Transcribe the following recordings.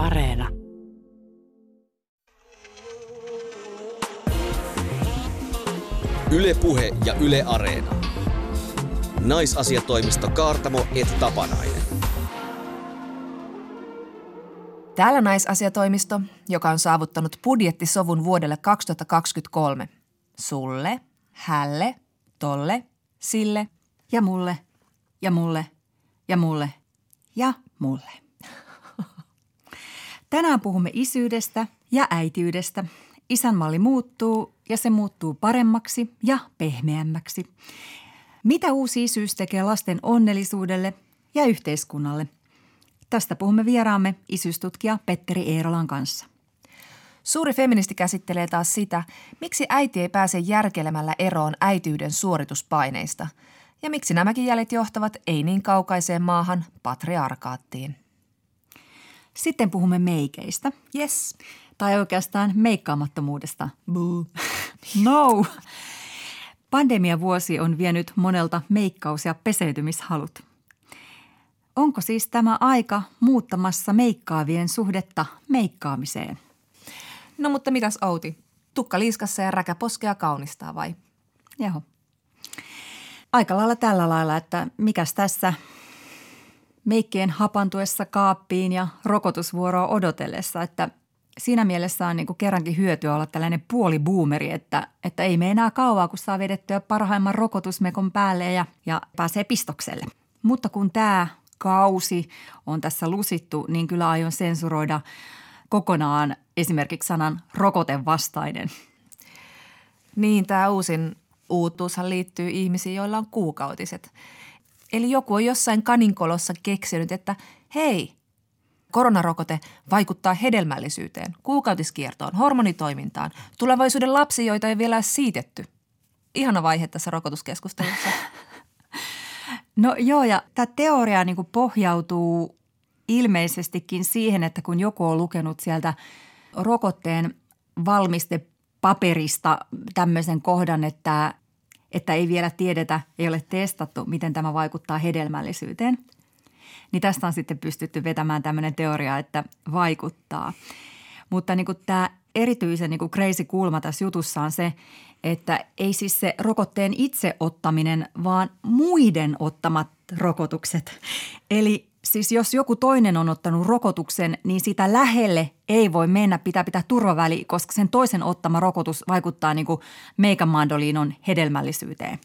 Areena. Yle Puhe ja Yle Areena. Naisasiatoimisto Kaartamo et Tapanainen. Täällä naisasiatoimisto, joka on saavuttanut budjettisovun vuodelle 2023. Sulle, hälle, tolle, sille Ja mulle, ja mulle, ja mulle, ja mulle. Tänään puhumme isyydestä ja äitiydestä. Isänmalli muuttuu ja se muuttuu paremmaksi ja pehmeämmäksi. Mitä uusi isyys tekee lasten onnellisuudelle ja yhteiskunnalle? Tästä puhumme vieraamme isyystutkija Petteri Eerolan kanssa. Suuri feministi käsittelee taas sitä, miksi äiti ei pääse järkelemällä eroon äityyden suorituspaineista ja miksi nämäkin jäljet johtavat ei niin kaukaiseen maahan patriarkaattiin. Sitten puhumme meikeistä. Yes. Tai oikeastaan meikkaamattomuudesta. Boo. No. Pandemiavuosi on vienyt monelta meikkaus- ja peseytymishalut. Onko siis tämä aika muuttamassa meikkaavien suhdetta meikkaamiseen? No mutta mitäs Outi? Tukka liiskassa ja räkä poskea kaunistaa vai? Joo. Aika lailla tällä lailla, että mikäs tässä meikkien hapantuessa kaappiin ja rokotusvuoroa odotellessa, että siinä mielessä on niin kuin kerrankin hyötyä olla tällainen puolibuumeri, että, että ei me enää kauaa, kun saa vedettyä parhaimman rokotusmekon päälle ja, ja pääsee pistokselle. Mutta kun tämä kausi on tässä lusittu, niin kyllä aion sensuroida kokonaan esimerkiksi sanan rokotevastainen. Niin, tämä uusin uutuushan liittyy ihmisiin, joilla on kuukautiset. Eli joku on jossain kaninkolossa keksinyt, että hei, koronarokote vaikuttaa hedelmällisyyteen, kuukautiskiertoon, hormonitoimintaan, tulevaisuuden lapsi, joita ei vielä siitetty. Ihana vaihe tässä rokotuskeskustelussa. No joo, ja tämä teoria niin pohjautuu ilmeisestikin siihen, että kun joku on lukenut sieltä rokotteen valmistepaperista tämmöisen kohdan, että, että ei vielä tiedetä, ei ole testattu, miten tämä vaikuttaa hedelmällisyyteen, niin tästä on sitten pystytty vetämään tämmöinen teoria, että vaikuttaa. Mutta niin kuin tämä erityisen niin kuin crazy kulma tässä jutussa on se, että ei siis se rokotteen itse ottaminen, vaan muiden ottamat rokotukset. Eli siis jos joku toinen on ottanut rokotuksen, niin sitä lähelle ei voi mennä, pitää pitää turvaväli, koska sen toisen ottama rokotus vaikuttaa niin kuin mandoliinon hedelmällisyyteen.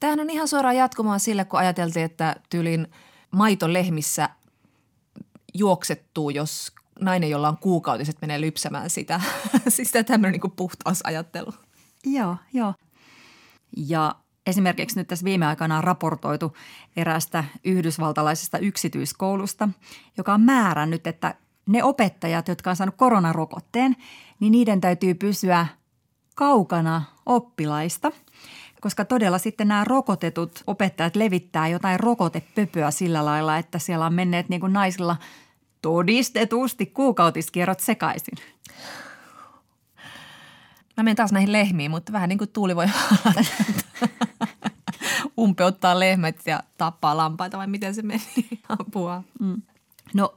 Tämähän on ihan suoraan jatkumaan sille, kun ajateltiin, että tyylin maito lehmissä juoksettuu, jos nainen, jolla on kuukautiset, menee lypsämään sitä. siis tämä tämmöinen niin puhtausajattelu. Joo, joo. Ja esimerkiksi nyt tässä viime aikana on raportoitu erästä yhdysvaltalaisesta yksityiskoulusta, joka on määrännyt, että ne opettajat, jotka on saanut koronarokotteen, niin niiden täytyy pysyä kaukana oppilaista, koska todella sitten nämä rokotetut opettajat levittää jotain rokotepöpöä sillä lailla, että siellä on menneet niin kuin naisilla todistetusti kuukautiskierrot sekaisin. Mä menen taas näihin lehmiin, mutta vähän niin kuin Tuuli voi umpeuttaa lehmät ja tappaa lampaita vai miten se meni apua. Mm. No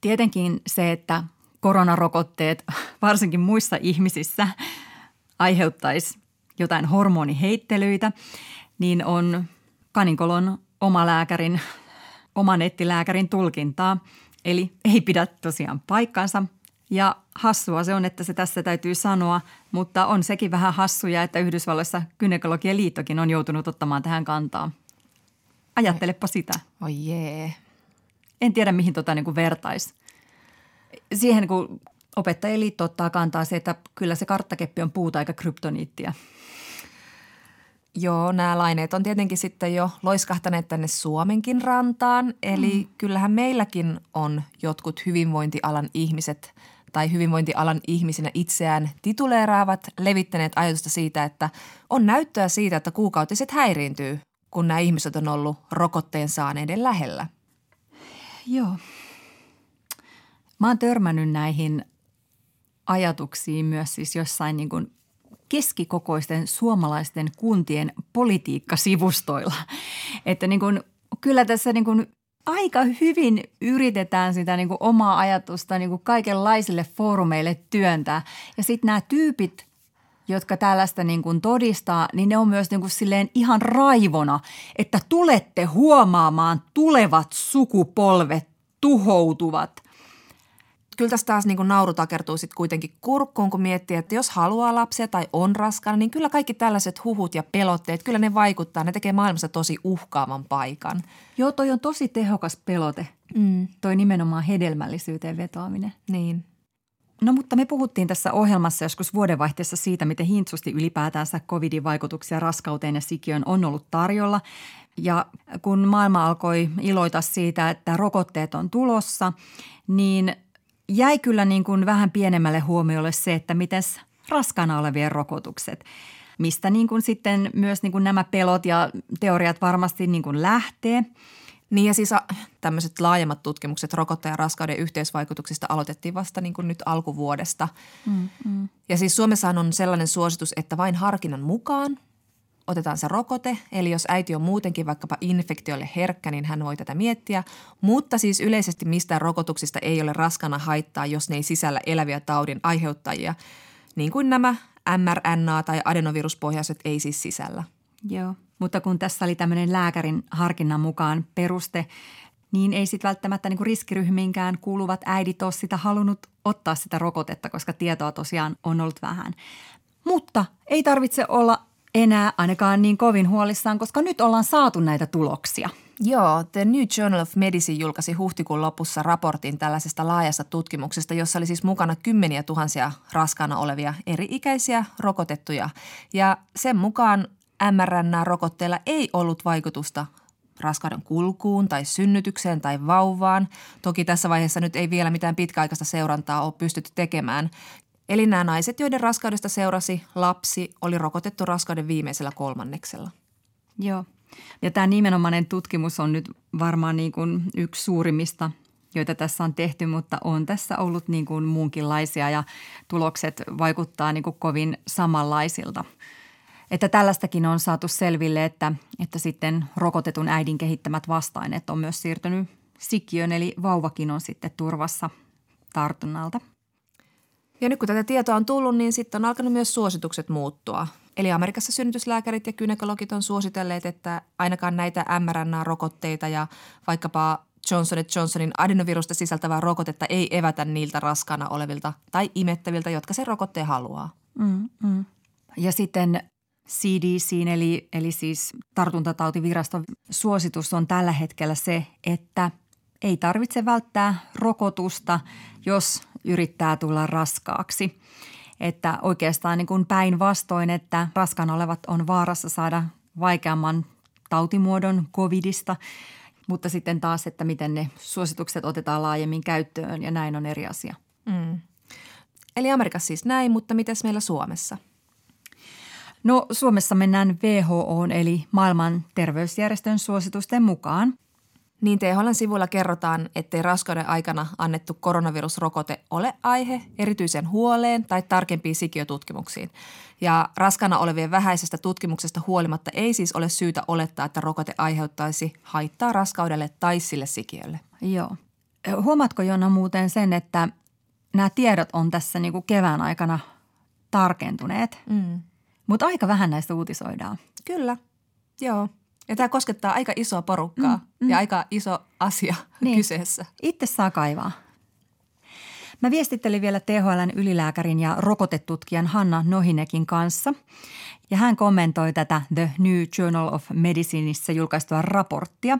tietenkin se, että koronarokotteet varsinkin muissa ihmisissä aiheuttaisi jotain hormoniheittelyitä, niin on kaninkolon omalääkärin, oman nettilääkärin tulkintaa. Eli ei pidä tosiaan paikkaansa ja hassua se on, että se tässä täytyy sanoa, mutta on sekin vähän hassuja, että Yhdysvalloissa gynekologian liittokin on joutunut ottamaan tähän kantaa. Ajattelepa sitä. Oi jee. En tiedä, mihin tota niin vertaisi. Siihen kun opettajien liitto ottaa kantaa se, että kyllä se karttakeppi on puuta eikä kryptoniittia. Joo, nämä laineet on tietenkin sitten jo loiskahtaneet tänne Suomenkin rantaan. Eli mm. kyllähän meilläkin on jotkut hyvinvointialan ihmiset tai hyvinvointialan ihmisinä itseään tituleeraavat levittäneet ajatusta siitä, että on näyttöä siitä, että kuukautiset häiriintyy, kun nämä ihmiset on ollut rokotteen saaneiden lähellä. Joo. Mä oon törmännyt näihin ajatuksiin myös siis jossain niin kuin keskikokoisten suomalaisten kuntien politiikkasivustoilla. Että niin kuin, kyllä tässä niin kuin aika hyvin yritetään sitä niin kuin omaa ajatusta niin kuin kaikenlaisille foorumeille työntää. Ja sitten nämä tyypit, jotka tällaista niin kuin todistaa, niin ne on myös niin kuin silleen ihan raivona, että tulette huomaamaan tulevat sukupolvet tuhoutuvat. Kyllä tässä taas niin kuin nauru takertuu sitten kuitenkin kurkkuun, kun miettii, että jos haluaa lapsia tai on raskaana, niin kyllä kaikki tällaiset huhut ja pelotteet, kyllä ne vaikuttaa. Ne tekee maailmassa tosi uhkaavan paikan. Joo, toi on tosi tehokas pelote. Mm. Toi nimenomaan hedelmällisyyteen vetoaminen. Niin. No mutta me puhuttiin tässä ohjelmassa joskus vuodenvaihteessa siitä, miten hintsusti ylipäätänsä covidin vaikutuksia raskauteen ja sikiön on ollut tarjolla. Ja kun maailma alkoi iloita siitä, että rokotteet on tulossa, niin jäi kyllä niin kuin vähän pienemmälle huomiolle se, että miten raskaana olevien rokotukset, mistä niin kuin sitten myös niin kuin nämä pelot ja teoriat varmasti niin kuin lähtee. Niin ja siis tämmöiset laajemmat tutkimukset rokottajan raskauden yhteisvaikutuksista aloitettiin vasta niin kuin nyt alkuvuodesta. Mm, mm. Ja siis Suomessahan on sellainen suositus, että vain harkinnan mukaan otetaan se rokote. Eli jos äiti on muutenkin vaikkapa infektioille herkkä, niin hän voi tätä miettiä. Mutta siis yleisesti mistään rokotuksista ei ole raskana haittaa, jos ne ei sisällä eläviä taudin aiheuttajia, niin kuin nämä mRNA- tai adenoviruspohjaiset ei siis sisällä. Joo, mutta kun tässä oli tämmöinen lääkärin harkinnan mukaan peruste, niin ei sitten välttämättä niin riskiryhmiinkään kuuluvat äidit ole sitä halunnut ottaa sitä rokotetta, koska tietoa tosiaan on ollut vähän. Mutta ei tarvitse olla enää ainakaan niin kovin huolissaan, koska nyt ollaan saatu näitä tuloksia. Joo, The New Journal of Medicine julkaisi huhtikuun lopussa raportin tällaisesta laajasta tutkimuksesta, jossa oli siis mukana kymmeniä tuhansia raskaana olevia eri-ikäisiä rokotettuja. Ja sen mukaan mRNA-rokotteella ei ollut vaikutusta raskauden kulkuun tai synnytykseen tai vauvaan. Toki tässä vaiheessa nyt ei vielä mitään pitkäaikaista seurantaa ole pystytty tekemään. Eli nämä naiset, joiden raskaudesta seurasi lapsi, oli rokotettu raskauden viimeisellä kolmanneksella. Joo. Ja tämä nimenomainen tutkimus on nyt varmaan niin kuin yksi suurimmista, joita tässä on tehty, mutta on tässä ollut niin kuin muunkinlaisia ja tulokset vaikuttaa niin kuin kovin samanlaisilta. Että tällaistakin on saatu selville, että, että sitten rokotetun äidin kehittämät vastaineet on myös siirtynyt sikiön, eli vauvakin on sitten turvassa tartunnalta – ja nyt kun tätä tietoa on tullut, niin sitten on alkanut myös suositukset muuttua. Eli Amerikassa synnytyslääkärit ja gynekologit on suositelleet, että ainakaan näitä mRNA-rokotteita ja vaikkapa Johnson Johnsonin adenovirusta sisältävää rokotetta ei evätä niiltä raskaana olevilta tai imettäviltä, jotka se rokotteen haluaa. Mm, mm. Ja sitten CDC, eli, eli siis tartuntatautiviraston suositus on tällä hetkellä se, että ei tarvitse välttää rokotusta, jos yrittää tulla raskaaksi. Että oikeastaan niin kuin päinvastoin, että raskaana olevat on vaarassa saada vaikeamman tautimuodon covidista, mutta sitten taas, että miten ne suositukset otetaan laajemmin käyttöön ja näin on eri asia. Mm. Eli Amerikassa siis näin, mutta mitäs meillä Suomessa? No Suomessa mennään WHO eli maailman terveysjärjestön suositusten mukaan. Niin THLn sivuilla kerrotaan, ettei raskauden aikana annettu koronavirusrokote ole aihe erityisen huoleen tai tarkempiin sikiötutkimuksiin. Ja raskana olevien vähäisestä tutkimuksesta huolimatta ei siis ole syytä olettaa, että rokote aiheuttaisi haittaa raskaudelle tai sille sikiölle. Joo. Huomaatko Jonna muuten sen, että nämä tiedot on tässä niin kuin kevään aikana tarkentuneet, mm. mutta aika vähän näistä uutisoidaan. Kyllä, joo. Ja tämä koskettaa aika isoa porukkaa mm, mm. ja aika iso asia niin. kyseessä. Itse saa kaivaa. Mä viestittelin vielä THLn ylilääkärin ja rokotetutkijan Hanna Nohinekin kanssa. Ja hän kommentoi tätä The New Journal of Medicineissa julkaistua raporttia,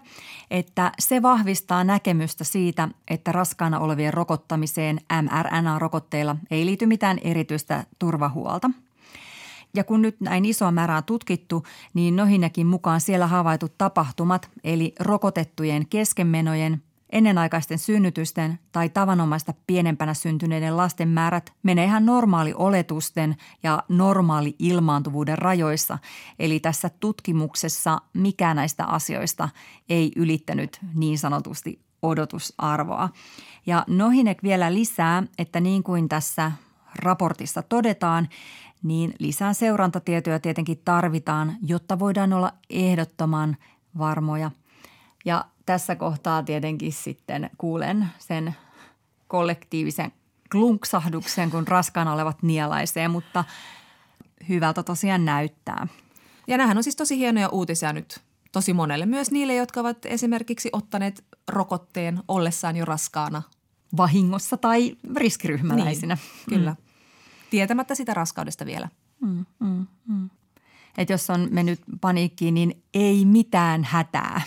että se vahvistaa näkemystä siitä, että raskaana olevien rokottamiseen mRNA-rokotteilla ei liity mitään erityistä turvahuolta – ja kun nyt näin isoa määrää on tutkittu, niin Nohinekin mukaan siellä havaitut tapahtumat, eli rokotettujen keskenmenojen, ennenaikaisten synnytysten tai tavanomaista pienempänä syntyneiden lasten määrät menee ihan normaali oletusten ja normaali ilmaantuvuuden rajoissa. Eli tässä tutkimuksessa mikään näistä asioista ei ylittänyt niin sanotusti odotusarvoa. Ja Nohinek vielä lisää, että niin kuin tässä raportissa todetaan, niin lisää seurantatietoja tietenkin tarvitaan, jotta voidaan olla ehdottoman varmoja. Ja tässä kohtaa tietenkin sitten kuulen sen kollektiivisen klunksahduksen, kun raskaana olevat nielaisee, mutta hyvältä tosiaan näyttää. Ja nämähän on siis tosi hienoja uutisia nyt tosi monelle. Myös niille, jotka ovat esimerkiksi ottaneet rokotteen ollessaan jo raskaana. Vahingossa tai riskiryhmäläisinä. Niin, kyllä. Mm. Tietämättä sitä raskaudesta vielä. Mm, mm, mm. Et jos on mennyt paniikkiin, niin ei mitään hätää.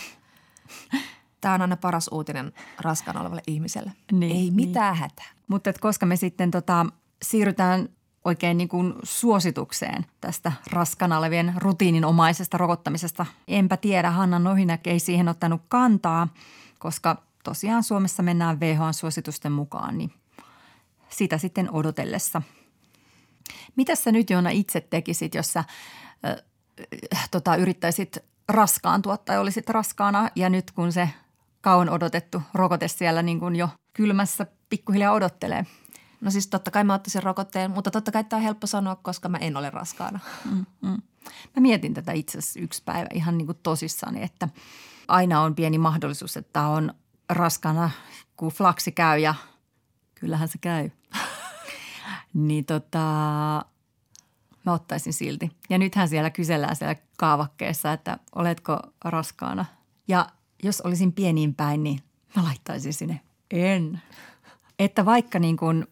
Tämä on aina paras uutinen raskaana olevalle ihmiselle. Niin, ei mitään niin. hätää. Mutta koska me sitten tota, siirrytään oikein niin kuin suositukseen tästä raskana olevien rutiininomaisesta rokottamisesta. Enpä tiedä, Hanna Nohinäk ei siihen ottanut kantaa, koska tosiaan Suomessa mennään WHO-suositusten mukaan, niin sitä sitten odotellessa. Mitä sä nyt Joona itse tekisit, jos sä äh, tota, yrittäisit raskaantua tai olisit raskaana ja nyt kun se kauan odotettu rokote siellä niin kuin jo kylmässä pikkuhiljaa odottelee – No siis totta kai mä ottaisin rokotteen, mutta totta kai tämä on helppo sanoa, koska mä en ole raskaana. Mm, mm. Mä mietin tätä itse asiassa yksi päivä ihan niin kuin tosissani, että aina on pieni mahdollisuus, että on raskana, kun flaksi käy ja kyllähän se käy. Niin tota, mä ottaisin silti. Ja nythän siellä kysellään siellä kaavakkeessa, että oletko raskaana. Ja jos olisin pieniin päin, niin mä laittaisin sinne en. Että vaikka niin kuin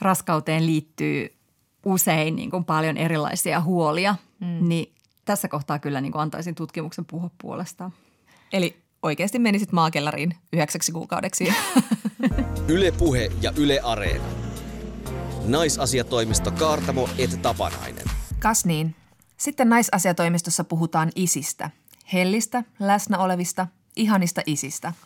raskauteen liittyy usein niin kuin paljon erilaisia huolia, mm. niin tässä kohtaa kyllä niin kuin antaisin tutkimuksen puhua puolestaan. Eli oikeasti menisit maakellariin yhdeksäksi kuukaudeksi. Yle Puhe ja Yle Areena. Naisasiatoimisto Kaartamo et Tapanainen. Kas niin. Sitten naisasiatoimistossa puhutaan isistä. Hellistä, läsnä olevista, ihanista isistä –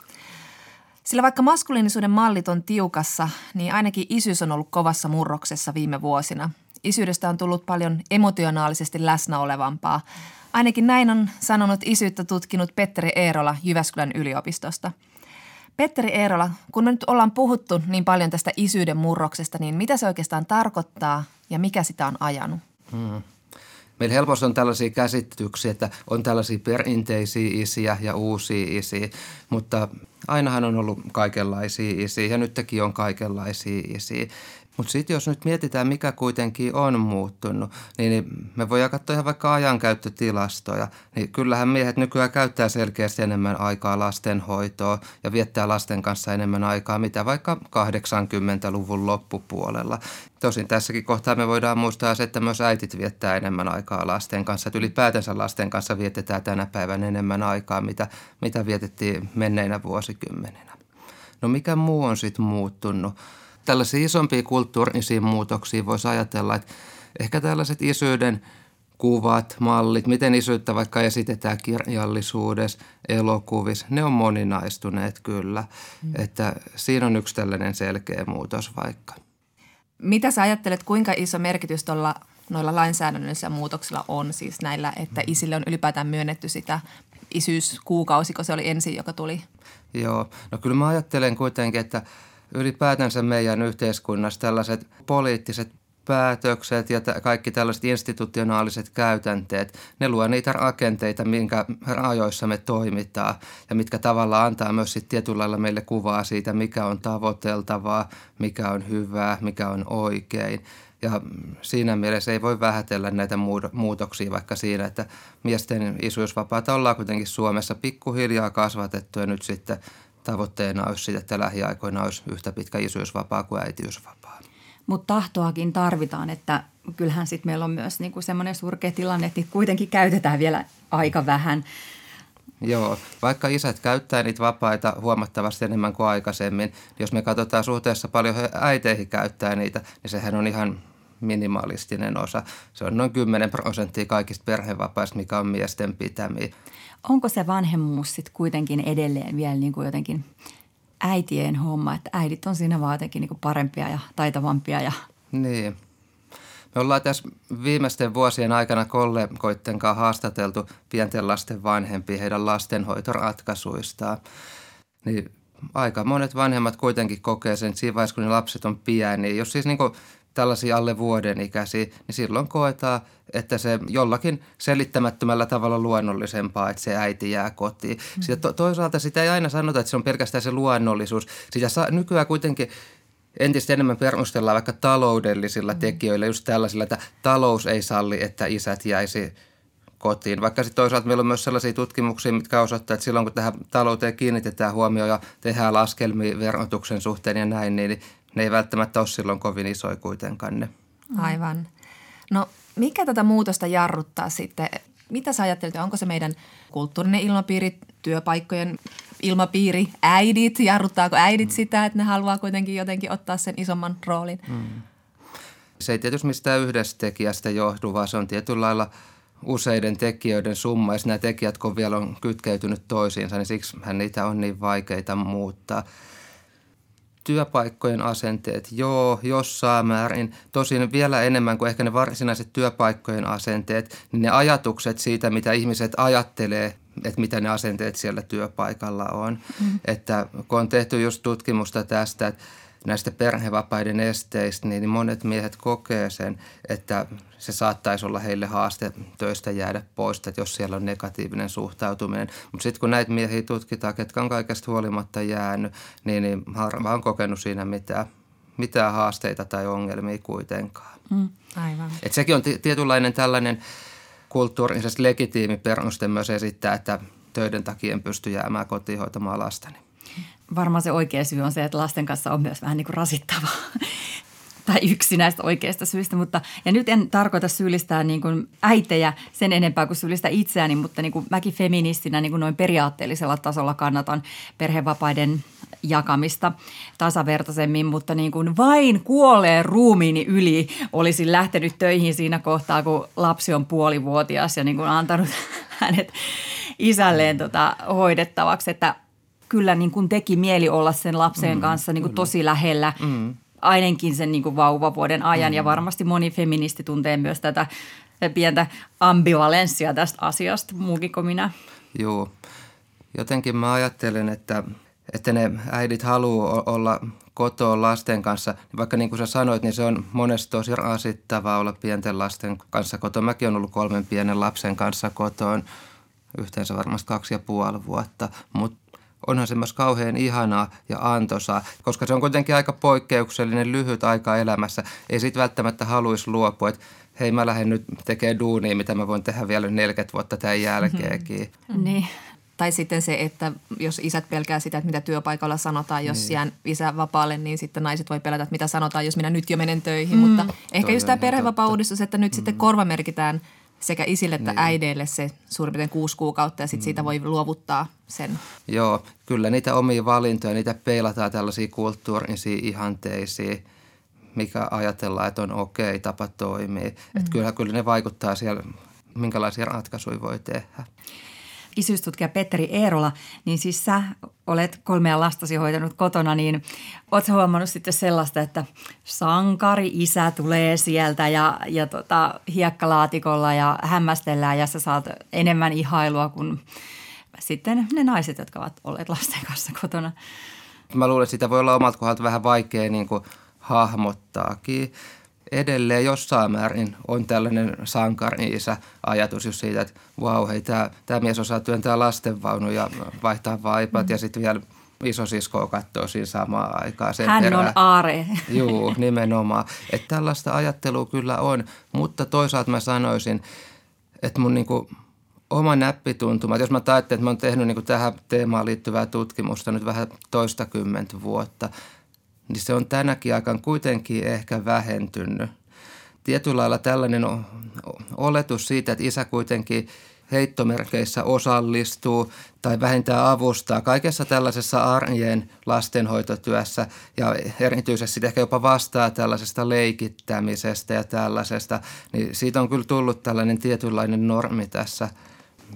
sillä vaikka maskuliinisuuden mallit on tiukassa, niin ainakin isyys on ollut kovassa murroksessa viime vuosina. Isyydestä on tullut paljon emotionaalisesti läsnä olevampaa. Ainakin näin on sanonut isyyttä tutkinut Petteri Eerola Jyväskylän yliopistosta. Petteri Eerola, kun me nyt ollaan puhuttu niin paljon tästä isyyden murroksesta, niin mitä se oikeastaan tarkoittaa ja mikä sitä on ajanut? Hmm. Meillä helposti on tällaisia käsityksiä, että on tällaisia perinteisiä isiä ja uusia isiä, mutta ainahan on ollut kaikenlaisia isiä ja nytkin on kaikenlaisia isiä. Mutta sitten jos nyt mietitään, mikä kuitenkin on muuttunut, niin me voidaan katsoa ihan vaikka ajankäyttötilastoja. Niin kyllähän miehet nykyään käyttää selkeästi enemmän aikaa lastenhoitoa ja viettää lasten kanssa enemmän aikaa, mitä vaikka 80-luvun loppupuolella. Tosin tässäkin kohtaa me voidaan muistaa se, että myös äitit viettää enemmän aikaa lasten kanssa. Että ylipäätänsä lasten kanssa vietetään tänä päivänä enemmän aikaa, mitä, mitä vietettiin menneinä vuosikymmeninä. No mikä muu on sitten muuttunut? tällaisia isompia kulttuurisia muutoksia voisi ajatella, että ehkä tällaiset isyyden kuvat, mallit, miten isyyttä vaikka esitetään kirjallisuudessa, elokuvissa, ne on moninaistuneet kyllä. Mm. Että siinä on yksi tällainen selkeä muutos vaikka. Mitä sä ajattelet, kuinka iso merkitys tuolla noilla lainsäädännöllisillä muutoksilla on siis näillä, että mm. isille on ylipäätään myönnetty sitä isyyskuukausi, kun se oli ensin, joka tuli? Joo, no kyllä mä ajattelen kuitenkin, että – ylipäätänsä meidän yhteiskunnassa tällaiset poliittiset päätökset ja t- kaikki tällaiset institutionaaliset käytänteet, ne luo niitä rakenteita, minkä rajoissa me toimitaan ja mitkä tavalla antaa myös sitten tietyllä lailla meille kuvaa siitä, mikä on tavoiteltavaa, mikä on hyvää, mikä on oikein. Ja siinä mielessä ei voi vähätellä näitä muutoksia vaikka siinä, että miesten isyysvapaata ollaan kuitenkin Suomessa pikkuhiljaa kasvatettu ja nyt sitten – tavoitteena olisi että lähiaikoina olisi yhtä pitkä isyysvapaa kuin äitiysvapaa. Mutta tahtoakin tarvitaan, että kyllähän sitten meillä on myös niinku semmoinen surkea tilanne, että kuitenkin käytetään vielä aika vähän. Joo, vaikka isät käyttää niitä vapaita huomattavasti enemmän kuin aikaisemmin, niin jos me katsotaan suhteessa paljon äiteihin käyttää niitä, niin sehän on ihan minimalistinen osa. Se on noin 10 prosenttia kaikista perhevapaista, mikä on miesten pitämiä onko se vanhemmuus sitten kuitenkin edelleen vielä niin kuin jotenkin äitien homma, että äidit on siinä vaan jotenkin niin parempia ja taitavampia ja niin. Me ollaan tässä viimeisten vuosien aikana kollegoitten kanssa haastateltu pienten lasten vanhempia heidän lastenhoitoratkaisuistaan. Niin aika monet vanhemmat kuitenkin kokee sen, että siinä vaiheessa, kun ne lapset on pieniä, jos siis niin tällaisia alle vuoden ikäisiä, niin silloin koetaan, että se jollakin selittämättömällä tavalla luonnollisempaa, että se äiti jää kotiin. Mm. Sitä to- toisaalta sitä ei aina sanota, että se on pelkästään se luonnollisuus. Sitä saa, nykyään kuitenkin entistä enemmän perustellaan vaikka taloudellisilla mm. tekijöillä, just tällaisilla, että talous ei salli, että isät jäisi kotiin. Vaikka sitten toisaalta meillä on myös sellaisia tutkimuksia, mitkä osoittavat, että silloin kun tähän talouteen kiinnitetään huomioon ja tehdään laskelmia verotuksen suhteen ja näin, niin ne ei välttämättä ole silloin kovin isoja kuitenkaan ne. Aivan. No mikä tätä muutosta jarruttaa sitten? Mitä sä ajattelet, onko se meidän kulttuurinen ilmapiiri, työpaikkojen ilmapiiri, äidit, jarruttaako äidit mm. sitä, että ne haluaa kuitenkin jotenkin ottaa sen isomman roolin? Mm. Se ei tietysti mistään yhdestä tekijästä johdu, vaan se on tietyllä lailla useiden tekijöiden summa. Ja nämä tekijät, kun vielä on kytkeytynyt toisiinsa, niin siksi niitä on niin vaikeita muuttaa – työpaikkojen asenteet, joo, jossain määrin. Tosin vielä enemmän kuin ehkä ne varsinaiset työpaikkojen asenteet, niin ne ajatukset siitä, mitä ihmiset ajattelee, että mitä ne asenteet siellä työpaikalla on. Mm. Että kun on tehty just tutkimusta tästä, että näistä perhevapaiden esteistä, niin monet miehet kokee sen, että se saattaisi olla heille haaste töistä jäädä pois, että jos siellä on negatiivinen suhtautuminen. Mutta sitten kun näitä miehiä tutkitaan, ketkä on kaikesta huolimatta jäänyt, niin, niin harva on kokenut siinä mitään, mitään haasteita tai ongelmia kuitenkaan. Mm, aivan. Et sekin on t- tietynlainen tällainen kulttuurisesti legitiimi peruste myös esittää, että töiden takia en pysty jäämään kotiin hoitamaan lastani varmaan se oikea syy on se, että lasten kanssa on myös vähän niin kuin rasittavaa. tai yksi näistä oikeista syistä, mutta ja nyt en tarkoita syyllistää niin kuin äitejä sen enempää kuin syyllistää itseäni, mutta niin kuin mäkin feministinä niin kuin noin periaatteellisella tasolla kannatan perhevapaiden jakamista tasavertaisemmin, mutta niin kuin vain kuolleen ruumiini yli olisin lähtenyt töihin siinä kohtaa, kun lapsi on puolivuotias ja niin kuin antanut hänet isälleen tota hoidettavaksi, että kyllä niin kuin teki mieli olla sen lapsen mm, kanssa niin kuin tosi lähellä. Mm. Ainakin sen niin kuin vauvavuoden ajan mm. ja varmasti moni feministi tuntee myös tätä pientä ambivalenssia tästä asiasta, muukin kuin minä. Joo, jotenkin mä ajattelen, että, että ne äidit haluaa olla kotoa lasten kanssa. Vaikka niin kuin sä sanoit, niin se on monesti tosi rasittavaa olla pienten lasten kanssa kotona. Mäkin olen ollut kolmen pienen lapsen kanssa kotoon yhteensä varmasti kaksi ja puoli vuotta, mutta onhan se myös kauhean ihanaa ja antoisaa, koska se on kuitenkin aika poikkeuksellinen lyhyt aika elämässä. Ei siitä välttämättä haluaisi luopua, että hei mä lähden nyt tekemään duunia, mitä mä voin tehdä vielä 40 vuotta tämän jälkeenkin. Mm-hmm. Niin. Tai sitten se, että jos isät pelkää sitä, että mitä työpaikalla sanotaan, jos niin. jään isä vapaalle, niin sitten naiset voi pelätä, että mitä sanotaan, jos minä nyt jo menen töihin. Mm. Mutta ehkä Toi just tämä perhevapaa-uudistus, että nyt mm. sitten korvamerkitään – sekä isille että niin. äideille se suurin piirtein kuusi kuukautta ja sitten mm. siitä voi luovuttaa sen. Joo, kyllä niitä omia valintoja, niitä peilataan tällaisiin kulttuurisiin ihanteisiin, mikä ajatellaan, että on okei tapa toimia. Mm. Että kyllä, kyllä ne vaikuttaa siellä, minkälaisia ratkaisuja voi tehdä isyystutkija Petteri Eerola, niin siis sä olet kolmea lastasi hoitanut kotona, niin ootko huomannut sitten sellaista, että sankari isä tulee sieltä ja, ja tota, hiekkalaatikolla ja hämmästellään ja sä saat enemmän ihailua kuin sitten ne naiset, jotka ovat olleet lasten kanssa kotona? Mä luulen, että sitä voi olla omalta kohdalta vähän vaikea niin kuin hahmottaakin edelleen jossain määrin on tällainen sankari-isä ajatus just siitä, että vau, hei, tämä, mies osaa työntää lastenvaunu ja vaihtaa vaipat mm. ja sitten vielä isosiskoa katsoo siinä samaan aikaan. Sen Hän perään. on aare. Juu, nimenomaan. Että tällaista ajattelua kyllä on, mutta toisaalta mä sanoisin, että mun niinku oma näppituntuma, jos mä ajattelen, että mä oon tehnyt niinku tähän teemaan liittyvää tutkimusta nyt vähän toistakymmentä vuotta – niin se on tänäkin aikaan kuitenkin ehkä vähentynyt. Tietyllä lailla tällainen oletus siitä, että isä kuitenkin heittomerkeissä osallistuu tai vähintään avustaa kaikessa tällaisessa arjen lastenhoitotyössä ja erityisesti ehkä jopa vastaa tällaisesta leikittämisestä ja tällaisesta, niin siitä on kyllä tullut tällainen tietynlainen normi tässä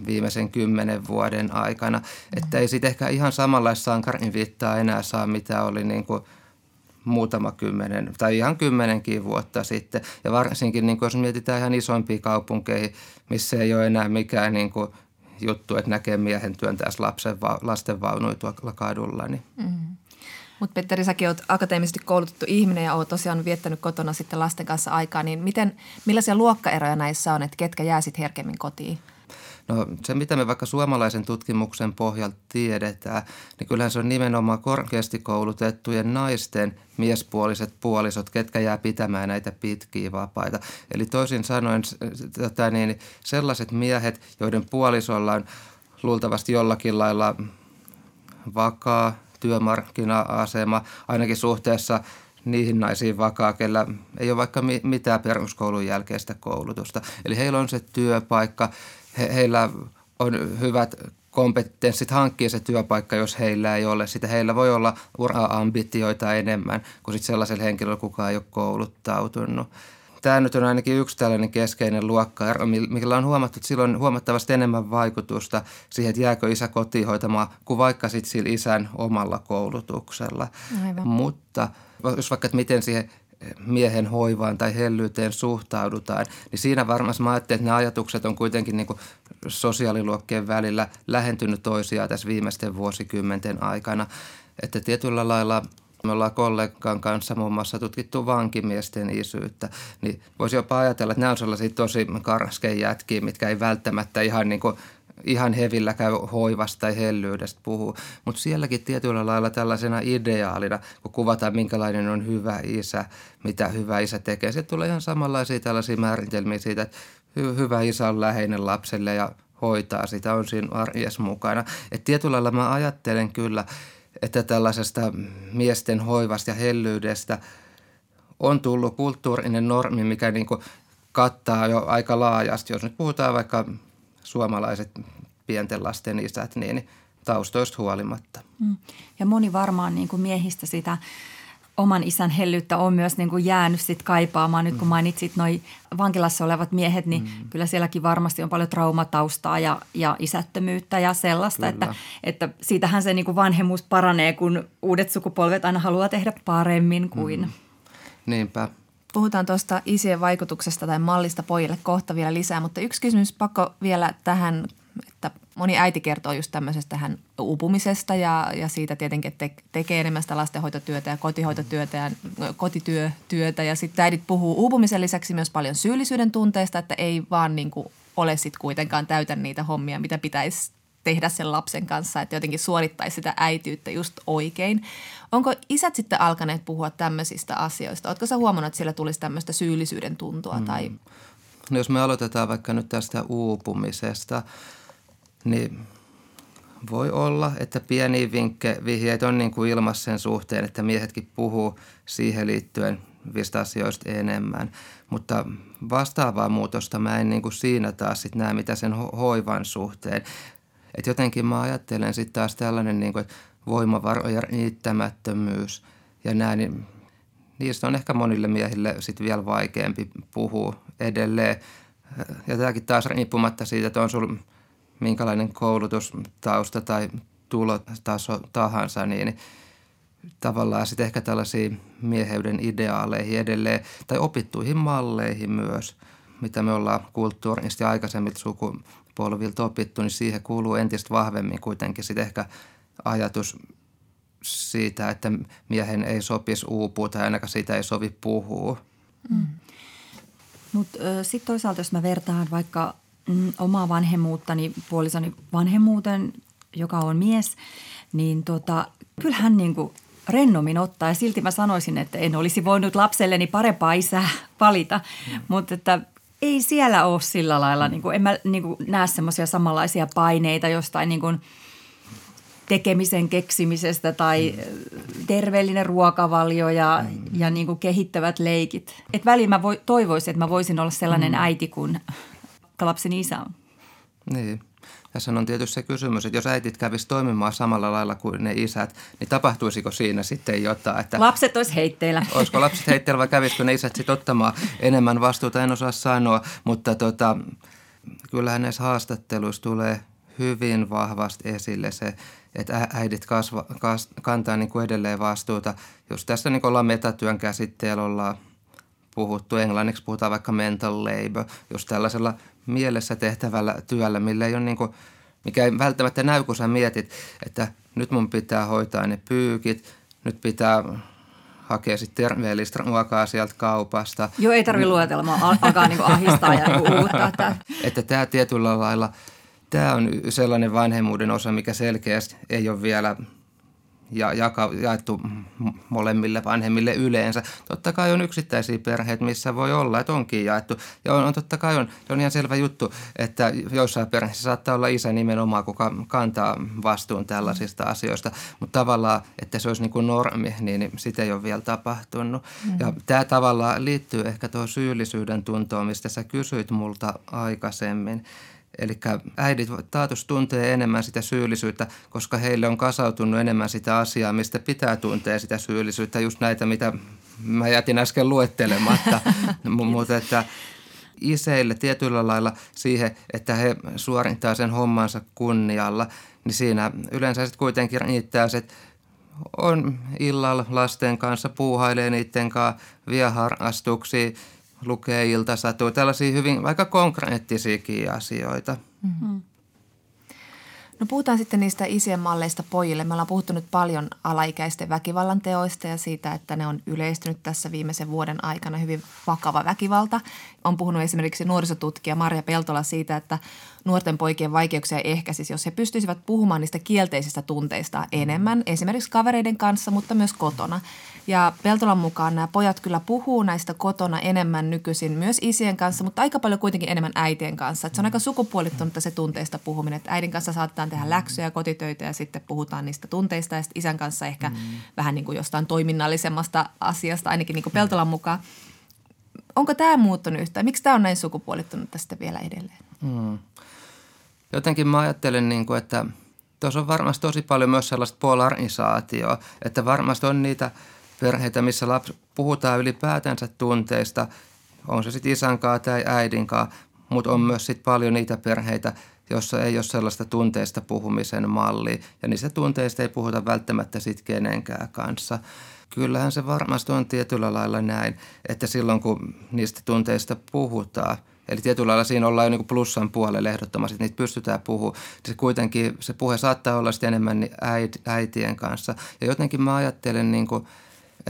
viimeisen kymmenen vuoden aikana, että ei siitä ehkä ihan samanlaista sankarin viittaa enää saa, mitä oli niin kuin – muutama kymmenen tai ihan kymmenenkin vuotta sitten. Ja varsinkin niin kuin jos mietitään ihan isompia kaupunkeja, missä ei ole enää mikään niin kuin juttu, että näkee miehen työntäessä lapsen, lastenvaunuja tuolla kadulla. Niin. Mm. Mutta Petteri, säkin olet akateemisesti koulutettu ihminen ja olet tosiaan viettänyt kotona sitten lasten kanssa aikaa, niin miten, millaisia luokkaeroja näissä on, että ketkä jää sitten herkemmin kotiin? No se, mitä me vaikka suomalaisen tutkimuksen pohjalta tiedetään, niin kyllähän se on nimenomaan korkeasti koulutettujen naisten miespuoliset puolisot, ketkä jää pitämään näitä pitkiä vapaita. Eli toisin sanoen tota niin, sellaiset miehet, joiden puolisolla on luultavasti jollakin lailla vakaa työmarkkina-asema, ainakin suhteessa niihin naisiin vakaa, kellä ei ole vaikka mitään peruskoulun jälkeistä koulutusta. Eli heillä on se työpaikka, he, heillä on hyvät kompetenssit hankkia se työpaikka, jos heillä ei ole sitä. Heillä voi olla ura-ambitioita enemmän kuin sit sellaisella henkilöllä, kuka ei ole kouluttautunut. Tämä nyt on ainakin yksi tällainen keskeinen luokka, millä on huomattu, että sillä on huomattavasti enemmän vaikutusta siihen, että jääkö isä kotiin hoitamaan, kuin vaikka sitten sillä isän omalla koulutuksella. Aivan. Mutta jos vaikka, että miten siihen miehen hoivaan tai hellyyteen suhtaudutaan, niin siinä varmasti mä ajattelin, että ne ajatukset on kuitenkin niin kuin sosiaaliluokkien välillä lähentynyt toisiaan tässä viimeisten vuosikymmenten aikana. Että tietyllä lailla me ollaan kollegan kanssa muun muassa tutkittu vankimiesten isyyttä, niin voisi jopa ajatella, että nämä on sellaisia tosi karskeja jätkiä, mitkä ei välttämättä ihan niin kuin ihan hevillä käy hoivasta tai hellyydestä puhuu. Mutta sielläkin tietyllä lailla tällaisena ideaalina, kun kuvataan minkälainen on hyvä isä, mitä hyvä isä tekee. Se tulee ihan samanlaisia tällaisia määritelmiä siitä, että hy- hyvä isä on läheinen lapselle ja hoitaa sitä, on siinä arjes mukana. Et tietyllä lailla mä ajattelen kyllä, että tällaisesta miesten hoivasta ja hellyydestä on tullut kulttuurinen normi, mikä niin kattaa jo aika laajasti. Jos nyt puhutaan vaikka suomalaiset pienten lasten isät, niin taustoista huolimatta. Mm. Ja moni varmaan niin kuin miehistä sitä oman isän hellyyttä on myös niin kuin jäänyt sit kaipaamaan. Nyt kun mm. mainitsit noin vankilassa olevat miehet, niin mm. kyllä sielläkin varmasti on paljon traumataustaa ja, ja isättömyyttä ja sellaista, että, että siitähän se niin kuin vanhemmuus paranee, kun uudet sukupolvet aina haluaa tehdä paremmin kuin. Mm. Niinpä. Puhutaan tuosta isien vaikutuksesta tai mallista pojille kohta vielä lisää, mutta yksi kysymys pakko vielä tähän, että moni äiti kertoo just tämmöisestä tähän uupumisesta ja, ja siitä tietenkin, että te, tekee enemmän sitä lastenhoitotyötä ja kotihoitotyötä ja kotityötä ja sitten äidit puhuu uupumisen lisäksi myös paljon syyllisyyden tunteesta, että ei vaan niin kuin ole sitten kuitenkaan täytä niitä hommia, mitä pitäisi tehdä sen lapsen kanssa, että jotenkin suorittaisi sitä äitiyttä just oikein. Onko isät sitten alkaneet puhua tämmöisistä asioista? Oletko sä huomannut, että siellä tulisi tämmöistä syyllisyyden tuntua? Tai... Mm. No jos me aloitetaan vaikka nyt tästä uupumisesta, niin voi olla, että pieni vinkke, vihjeitä on niin kuin ilmassa sen suhteen, että miehetkin puhuu siihen liittyen asioista enemmän. Mutta vastaavaa muutosta mä en niin kuin siinä taas sit näe, mitä sen ho- hoivan suhteen. Et jotenkin mä ajattelen sitten taas tällainen niin kuin, voimavarojen riittämättömyys ja nämä, niin niistä on ehkä monille miehille sitten vielä vaikeampi puhua edelleen. Ja tämäkin taas riippumatta siitä, että on sulla minkälainen koulutustausta tai tulotaso tahansa, niin tavallaan sitten ehkä tällaisiin mieheyden ideaaleihin edelleen tai opittuihin malleihin myös, mitä me ollaan kulttuurisesti aikaisemmilta sukupolvilta opittu, niin siihen kuuluu entistä vahvemmin kuitenkin sitten ehkä ajatus siitä, että miehen ei sopisi uupua tai ainakaan siitä ei sovi puhua. Mm. Mutta sitten toisaalta, jos mä vertaan vaikka mm, omaa vanhemmuuttani, puolisoni vanhemmuuteen, joka on mies, niin tota, kyllähän niin kuin rennommin ottaa. Ja silti mä sanoisin, että en olisi voinut lapselleni parempaa isää valita, mm. mutta että ei siellä ole sillä lailla, niin kuin, en mä niin kuin, näe semmoisia samanlaisia paineita jostain niin kuin, tekemisen keksimisestä tai terveellinen ruokavalio ja, mm. ja niin kuin kehittävät leikit. Et väliin mä voi, toivoisin, että mä voisin olla sellainen mm. äiti kuin lapsen isä on. Niin. Tässä on tietysti se kysymys, että jos äitit kävisi toimimaan samalla lailla kuin ne isät, niin tapahtuisiko siinä sitten jotain? Että lapset olisi heitteillä. Olisiko lapset heitteillä vai kävisikö ne isät sitten ottamaan enemmän vastuuta, en osaa sanoa. Mutta tota, kyllähän näissä haastatteluissa tulee hyvin vahvasti esille se, että äidit kasva, kas, kantaa niin kuin edelleen vastuuta. Jos tässä niin ollaan metatyön käsitteellä ollaan puhuttu, englanniksi puhutaan vaikka mental labor, jos tällaisella mielessä tehtävällä työllä, millä ei ole niin kuin, mikä ei välttämättä näy, kun sä mietit, että nyt mun pitää hoitaa ne pyykit, nyt pitää hakea sitten terveellistä ruokaa sieltä kaupasta. Joo, ei tarvitse luetelmaa alkaa niin ahistaa ja uutta. Että. että tämä tietyllä lailla, tämä on sellainen vanhemmuuden osa, mikä selkeästi ei ole vielä – ja jaka, jaettu molemmille vanhemmille yleensä. Totta kai on yksittäisiä perheitä, missä voi olla, että onkin jaettu. Ja on, on totta kai on, se on ihan selvä juttu, että joissain perheissä saattaa olla isä nimenomaan, kuka kantaa vastuun tällaisista asioista. Mutta tavallaan, että se olisi niin kuin normi, niin, niin sitä ei ole vielä tapahtunut. Mm-hmm. Ja tämä tavallaan liittyy ehkä tuohon syyllisyyden tuntoon, mistä sä kysyit multa aikaisemmin. Eli äidit taatus tuntee enemmän sitä syyllisyyttä, koska heille on kasautunut enemmän sitä asiaa, mistä pitää tuntea sitä syyllisyyttä. Just näitä, mitä mä jätin äsken luettelematta. Mutta että iseille tietyllä lailla siihen, että he suorittaa sen hommansa kunnialla, niin siinä yleensä sitten kuitenkin riittää se, että on illalla lasten kanssa, puuhailee niiden kanssa, vie harrastuksia – lukee iltasatuja, tällaisia hyvin aika konkreettisiakin asioita. Mm-hmm. No puhutaan sitten niistä isien malleista pojille. Me ollaan puhuttu nyt paljon alaikäisten väkivallan teoista ja siitä, että ne on yleistynyt tässä viimeisen vuoden aikana hyvin vakava väkivalta. On puhunut esimerkiksi nuorisotutkija Marja Peltola siitä, että nuorten poikien vaikeuksia ehkäisisi, jos he pystyisivät puhumaan niistä kielteisistä tunteista enemmän, esimerkiksi kavereiden kanssa, mutta myös kotona. Ja Peltolan mukaan nämä pojat kyllä puhuu näistä kotona enemmän nykyisin myös isien kanssa, mutta aika paljon kuitenkin enemmän äitien kanssa. Että se on aika sukupuolittunutta se tunteista puhuminen, että äidin kanssa saatetaan tehdä läksyjä ja kotitöitä ja sitten puhutaan niistä tunteista ja isän kanssa ehkä mm. vähän niin kuin jostain toiminnallisemmasta asiasta, ainakin niin kuin Peltolan mukaan. Onko tämä muuttunut yhtään? Miksi tämä on näin sukupuolittunut tästä vielä edelleen? Mm. Jotenkin mä ajattelen, niin kuin, että tuossa on varmasti tosi paljon myös sellaista polarisaatioa, että varmasti on niitä perheitä, missä lapsi puhutaan ylipäätänsä tunteista, on se sitten isän kanssa tai äidin kanssa, mutta on myös sitten paljon niitä perheitä, jossa ei ole sellaista tunteista puhumisen mallia ja niistä tunteista ei puhuta välttämättä sitten kenenkään kanssa. Kyllähän se varmasti on tietyllä lailla näin, että silloin kun niistä tunteista puhutaan – Eli tietyllä lailla siinä ollaan jo niin plussan puolelle ehdottomasti, että niitä pystytään puhumaan. Se kuitenkin, se puhe saattaa olla sitten enemmän niin äit, äitien kanssa. Ja jotenkin mä ajattelen, niin kuin,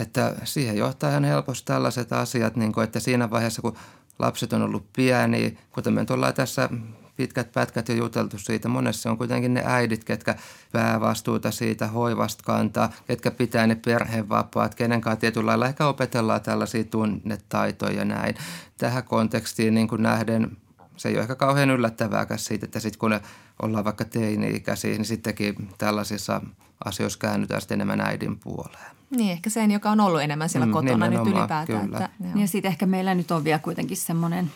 että siihen johtaa ihan helposti tällaiset asiat, niin kuin, että siinä vaiheessa, kun lapset on ollut pieniä, kuten me ollaan tässä pitkät pätkät jo juteltu siitä. Monessa on kuitenkin ne äidit, ketkä päävastuuta siitä hoivasta kantaa, ketkä pitää ne perhevapaat, kenen kanssa tietyllä lailla ehkä opetellaan tällaisia tunnetaitoja ja näin. Tähän kontekstiin niin kuin nähden se ei ole ehkä kauhean yllättävääkään siitä, että sitten kun ne ollaan vaikka teini-ikäisiä, niin sittenkin tällaisissa asioissa käännytään sitten enemmän äidin puoleen. Niin, ehkä sen, joka on ollut enemmän siellä mm, kotona nyt ylipäätään. Kyllä. Että, ja sitten ehkä meillä nyt on vielä kuitenkin semmoinen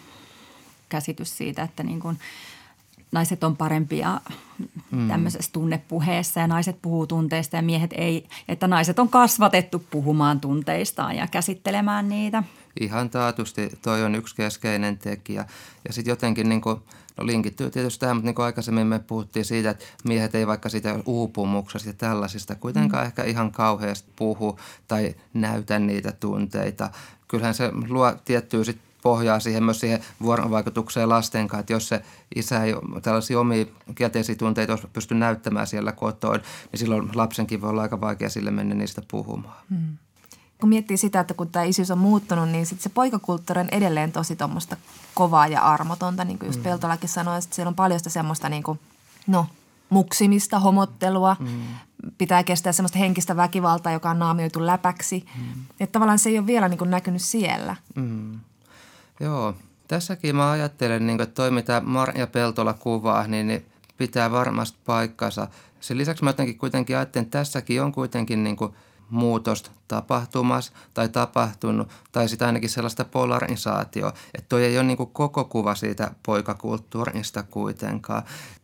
käsitys siitä, että niin kuin naiset on parempia mm. tämmöisessä tunnepuheessa ja naiset puhuu tunteista ja miehet ei. Että naiset on kasvatettu puhumaan tunteistaan ja käsittelemään niitä. Ihan taatusti toi on yksi keskeinen tekijä. Ja sitten jotenkin niin kuin, no linkittyy tietysti tähän, mutta niin kuin aikaisemmin me puhuttiin siitä, että miehet ei vaikka siitä uupumuksesta ja tällaisista kuitenkaan mm. ehkä ihan kauheasti puhu tai näytä niitä tunteita. Kyllähän se luo tiettyä sitten pohjaa siihen myös siihen vuorovaikutukseen lasten kanssa, että jos se isä ei tällaisia omia kielteisiä tunteita pysty näyttämään siellä kotoon, niin silloin lapsenkin voi olla aika vaikea sille mennä niistä puhumaan. Hmm. Kun miettii sitä, että kun tämä isyys on muuttunut, niin sit se poikakulttuuri on edelleen tosi tuommoista kovaa ja armotonta, niin kuin just hmm. Peltolakin sanoi. Sitten siellä on paljon sitä semmoista niin kuin, no, muksimista, homottelua, mm. pitää kestää semmoista henkistä väkivaltaa, joka on naamioitu läpäksi. Mm. Että tavallaan se ei ole vielä niin kuin näkynyt siellä. Mm. Joo, tässäkin mä ajattelen, niin kuin, että toi mitä Marja Peltola kuvaa, niin, niin pitää varmasti paikkansa. Sen lisäksi mä jotenkin kuitenkin ajattelen, että tässäkin on kuitenkin niin kuin muutosta tapahtumassa tai tapahtunut, tai sitä ainakin sellaista polarisaatioa, että toi ei ole niin koko kuva siitä poikakulttuurista kuitenkaan.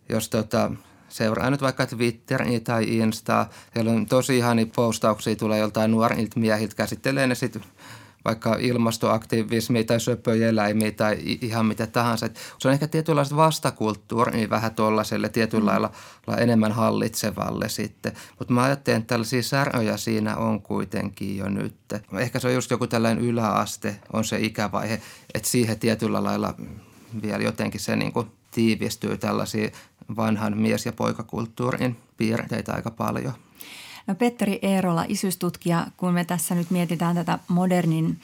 Jos tota, seuraa nyt vaikka Twitteriä tai Instaa, siellä on tosi ihania postauksia tulee joltain nuorilta miehiltä, käsittelee ne sitten vaikka ilmastoaktivismia tai söpöjeläimiä tai ihan mitä tahansa. Et se on ehkä tietynlaista vastakulttuuria niin vähän tuollaiselle tietyllä mm. lailla enemmän hallitsevalle sitten. Mutta mä ajattelen, että tällaisia säröjä siinä on kuitenkin jo nyt. Ehkä se on just joku tällainen yläaste, on se ikävaihe, että siihen tietyllä lailla vielä jotenkin se niin kuin tiivistyy tällaisia vanhan mies- ja poikakulttuurin piirteitä aika paljon. No Petteri Eerola, isyystutkija, kun me tässä nyt mietitään tätä modernin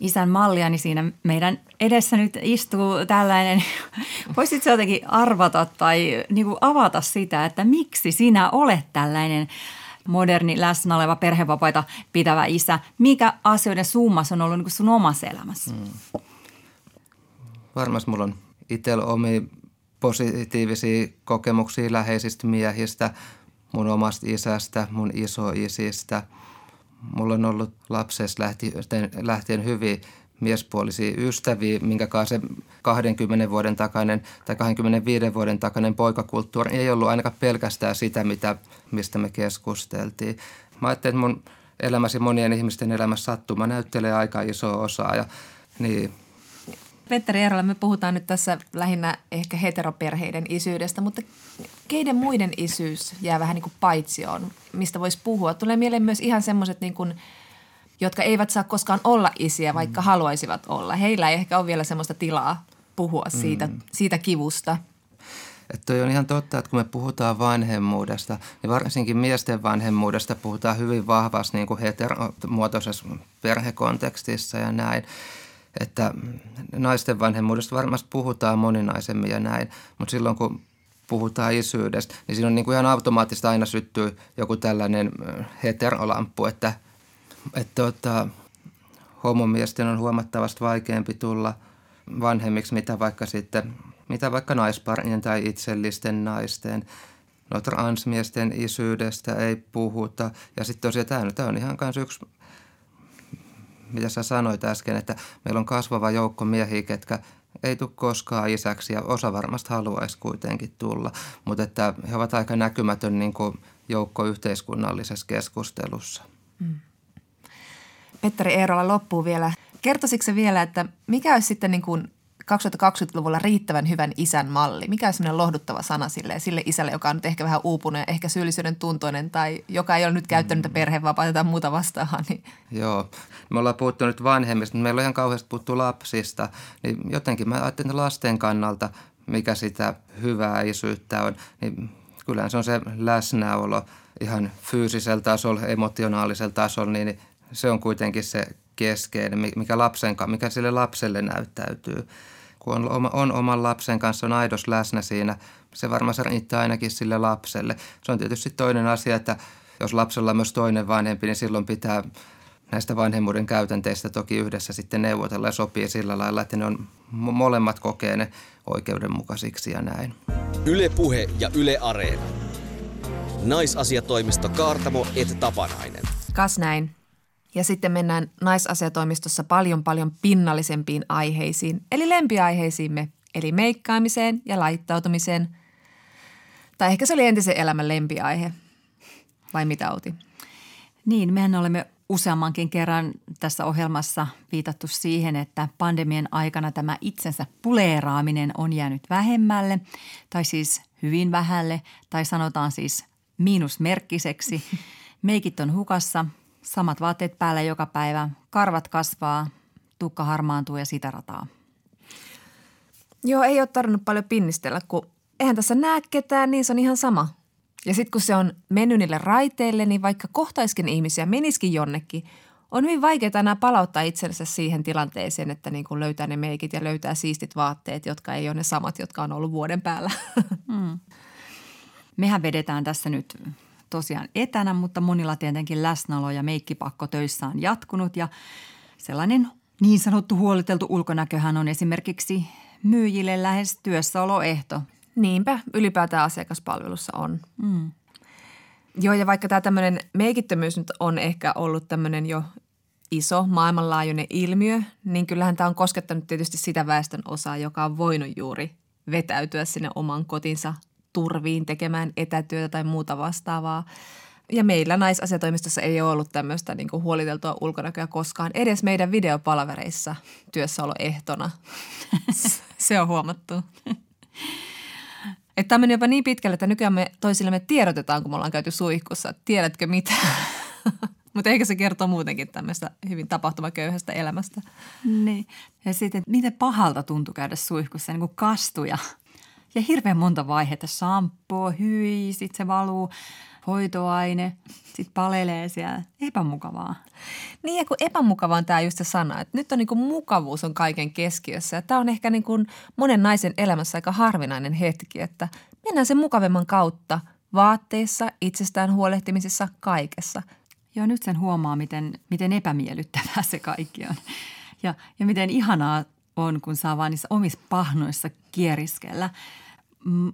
isän mallia, niin siinä meidän edessä nyt istuu tällainen, voisitko jotenkin arvata tai niin kuin avata sitä, että miksi sinä olet tällainen moderni läsnä oleva perhevapaita pitävä isä. Mikä asioiden summas on ollut niin kuin sun omassa elämässä? Mm. Varmasti mulla on itsellä omi positiivisia kokemuksia läheisistä miehistä, omasta isästä, mun isoisistä – mulla on ollut lapsesta lähtien, lähtien hyvin miespuolisia ystäviä, minkä kanssa se 20 vuoden takainen tai 25 vuoden takainen poikakulttuuri ei ollut ainakaan pelkästään sitä, mitä, mistä me keskusteltiin. Mä ajattelin, että mun elämäsi monien ihmisten elämässä sattuma näyttelee aika iso osa ja niin Petteri Eerola, me puhutaan nyt tässä lähinnä ehkä heteroperheiden isyydestä, mutta keiden muiden isyys jää vähän niin kuin paitsioon, mistä voisi puhua? Tulee mieleen myös ihan semmoiset niin kuin, jotka eivät saa koskaan olla isiä, vaikka mm. haluaisivat olla. Heillä ei ehkä ole vielä semmoista tilaa puhua siitä, mm. siitä kivusta. Että toi on ihan totta, että kun me puhutaan vanhemmuudesta, niin varsinkin miesten vanhemmuudesta puhutaan hyvin vahvasti niin kuin heteromuotoisessa perhekontekstissa ja näin että naisten vanhemmuudesta varmasti puhutaan moninaisemmin ja näin, mutta silloin kun puhutaan isyydestä, niin siinä on niin kuin ihan automaattisesti aina syttyy joku tällainen heterolamppu, että, että tota, homomiesten on huomattavasti vaikeampi tulla vanhemmiksi, mitä vaikka sitten, mitä vaikka naisparien tai itsellisten naisten. No transmiesten isyydestä ei puhuta. Ja sitten tosiaan tämä, tämä on ihan kanssa yksi mitä sä sanoit äsken, että meillä on kasvava joukko miehiä, ketkä ei tule koskaan isäksi ja osa varmasti haluaisi kuitenkin tulla, mutta että he ovat aika näkymätön niin kuin joukko yhteiskunnallisessa keskustelussa. Mm. Petteri Eerola loppuu vielä. Kertoisitko vielä, että mikä olisi sitten niin kuin 2020-luvulla riittävän hyvän isän malli? Mikä on sellainen lohduttava sana sille, sille isälle, joka on nyt ehkä vähän uupunut ja ehkä syyllisyyden tuntoinen tai joka ei ole nyt käyttänyt mm. perhevapaata tai muuta vastaan? Niin. Joo, me ollaan puhuttu nyt vanhemmista, mutta meillä on ihan kauheasti puhuttu lapsista. Niin jotenkin mä ajattelen lasten kannalta, mikä sitä hyvää isyyttä on, niin kyllähän se on se läsnäolo ihan fyysisellä tasolla, emotionaalisella tasolla, niin se on kuitenkin se keskeinen, mikä, lapsen, mikä sille lapselle näyttäytyy kun on, oma, on oman lapsen kanssa, on aidos läsnä siinä, se varmaan se riittää ainakin sille lapselle. Se on tietysti toinen asia, että jos lapsella on myös toinen vanhempi, niin silloin pitää näistä vanhemmuuden käytänteistä toki yhdessä sitten neuvotella ja sopia sillä lailla, että ne on molemmat kokee ne oikeudenmukaisiksi ja näin. Yle Puhe ja Yle Areena. Naisasiatoimisto Kaartamo et Tapanainen. Kas näin. Ja sitten mennään naisasiatoimistossa paljon paljon pinnallisempiin aiheisiin, eli lempiaiheisiimme, eli meikkaamiseen ja laittautumiseen. Tai ehkä se oli entisen elämän lempiaihe. Vai mitä Outi? Niin, mehän olemme useammankin kerran tässä ohjelmassa viitattu siihen, että pandemian aikana tämä itsensä puleeraaminen on jäänyt vähemmälle, tai siis hyvin vähälle, tai sanotaan siis miinusmerkkiseksi. Meikit on hukassa, Samat vaatteet päällä joka päivä, karvat kasvaa, tukka harmaantuu ja sitä rataa. Joo, ei ole tarvinnut paljon pinnistellä, kun eihän tässä näe ketään, niin se on ihan sama. Ja sitten kun se on mennyt niille raiteille, niin vaikka kohtaiskin ihmisiä, meniskin jonnekin, on hyvin vaikeaa enää palauttaa itsensä siihen tilanteeseen, että niin kuin löytää ne meikit ja löytää siistit vaatteet, jotka ei ole ne samat, jotka on ollut vuoden päällä. Mm. Mehän vedetään tässä nyt tosiaan etänä, mutta monilla tietenkin läsnäolo ja meikkipakko töissä on jatkunut ja sellainen niin sanottu huoliteltu ulkonäköhän on esimerkiksi myyjille lähes työssäoloehto. Niinpä, ylipäätään asiakaspalvelussa on. Mm. Joo, ja vaikka tämä tämmöinen meikittömyys nyt on ehkä ollut tämmöinen jo iso maailmanlaajuinen ilmiö, niin kyllähän tämä on koskettanut tietysti sitä väestön osaa, joka on voinut juuri vetäytyä sinne oman kotinsa turviin tekemään etätyötä tai muuta vastaavaa. Ja meillä naisasiatoimistossa ei ole ollut tämmöistä niin kuin huoliteltua ulkonäköä koskaan, edes meidän videopalvereissa työssäoloehtona. Se on huomattu. Että tämä jopa niin pitkälle, että nykyään me toisillemme tiedotetaan, kun me ollaan käyty suihkussa. Tiedätkö mitä? Mutta ehkä se kertoo muutenkin tämmöistä hyvin tapahtumaköyhästä elämästä. Niin. Ja sitten, miten pahalta tuntui käydä suihkussa, niin kuin kastuja ja hirveän monta vaihetta. Shampoo, hyi, sitten se valuu hoitoaine, sitten palelee siellä. Epämukavaa. Niin ja kun epämukava on tämä just se sana, että nyt on niin kuin mukavuus on kaiken keskiössä. Tämä on ehkä niin kuin monen naisen elämässä aika harvinainen hetki, että mennään sen mukavemman kautta vaatteissa, itsestään huolehtimisessa, kaikessa. Joo, nyt sen huomaa, miten, miten epämiellyttävää se kaikki on. Ja, ja miten ihanaa on, kun saa vaan niissä omissa pahnoissa kieriskellä.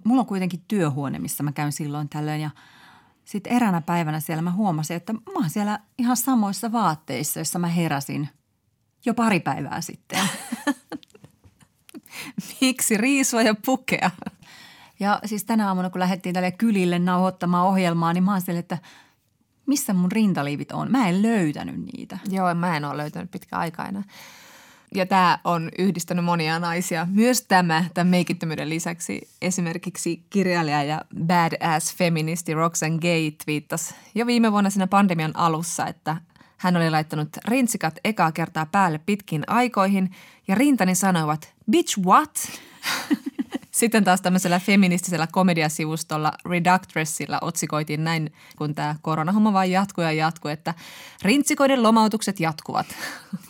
Mulla on kuitenkin työhuone, missä mä käyn silloin tällöin ja sitten eräänä päivänä siellä mä huomasin, että mä oon siellä ihan samoissa vaatteissa, joissa mä heräsin jo pari päivää sitten. Miksi riisua ja pukea? Ja siis tänä aamuna, kun lähdettiin tälle kylille nauhoittamaan ohjelmaa, niin mä oon että missä mun rintaliivit on? Mä en löytänyt niitä. Joo, mä en ole löytänyt pitkä aikaa enää. Ja tämä on yhdistänyt monia naisia. Myös tämä, tämän meikittömyyden lisäksi esimerkiksi kirjailija ja badass feministi Roxanne Gay twiittasi jo viime vuonna siinä pandemian alussa, että hän oli laittanut rintsikat ekaa kertaa päälle pitkin aikoihin ja rintani sanoivat, bitch what? Sitten taas tämmöisellä feministisellä komediasivustolla Reductressilla otsikoitiin näin, kun tämä koronahomma vain jatkuu ja jatkuu, että rintsikoiden lomautukset jatkuvat.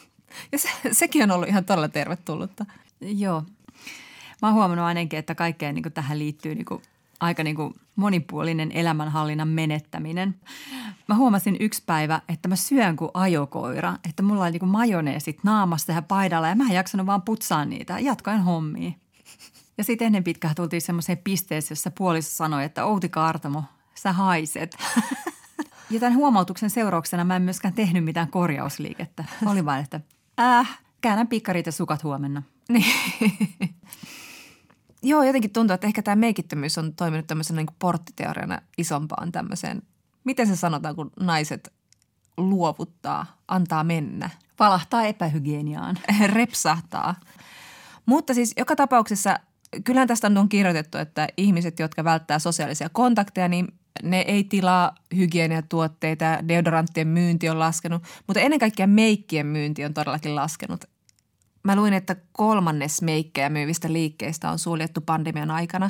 Ja se, sekin on ollut ihan todella tervetullutta. Joo. Mä oon huomannut ainakin, että kaikkeen niin tähän liittyy niin kuin, aika niin kuin monipuolinen elämänhallinnan menettäminen. Mä huomasin yksi päivä, että mä syön kuin ajokoira, että mulla on niin kuin majoneesit naamassa ja paidalla ja mä en jaksanut vaan putsaa niitä. Jatkoin hommia. Ja sitten ennen pitkään tultiin semmoiseen pisteeseen, jossa puoliso sanoi, että Outi Kaartamo, sä haiset. ja tämän huomautuksen seurauksena mä en myöskään tehnyt mitään korjausliikettä. Oli vain, että äh, käännän pikkarit ja sukat huomenna. Niin. Joo, jotenkin tuntuu, että ehkä tämä meikittömyys on toiminut tämmöisenä niin porttiteoriana isompaan tämmöiseen. Miten se sanotaan, kun naiset luovuttaa, antaa mennä? Valahtaa epähygieniaan. Repsahtaa. Mutta siis joka tapauksessa kyllähän tästä on kirjoitettu, että ihmiset, jotka välttää sosiaalisia kontakteja, niin ne ei tilaa hygieniatuotteita, deodoranttien myynti on laskenut, mutta ennen kaikkea meikkien myynti on todellakin laskenut. Mä luin, että kolmannes meikkejä myyvistä liikkeistä on suljettu pandemian aikana,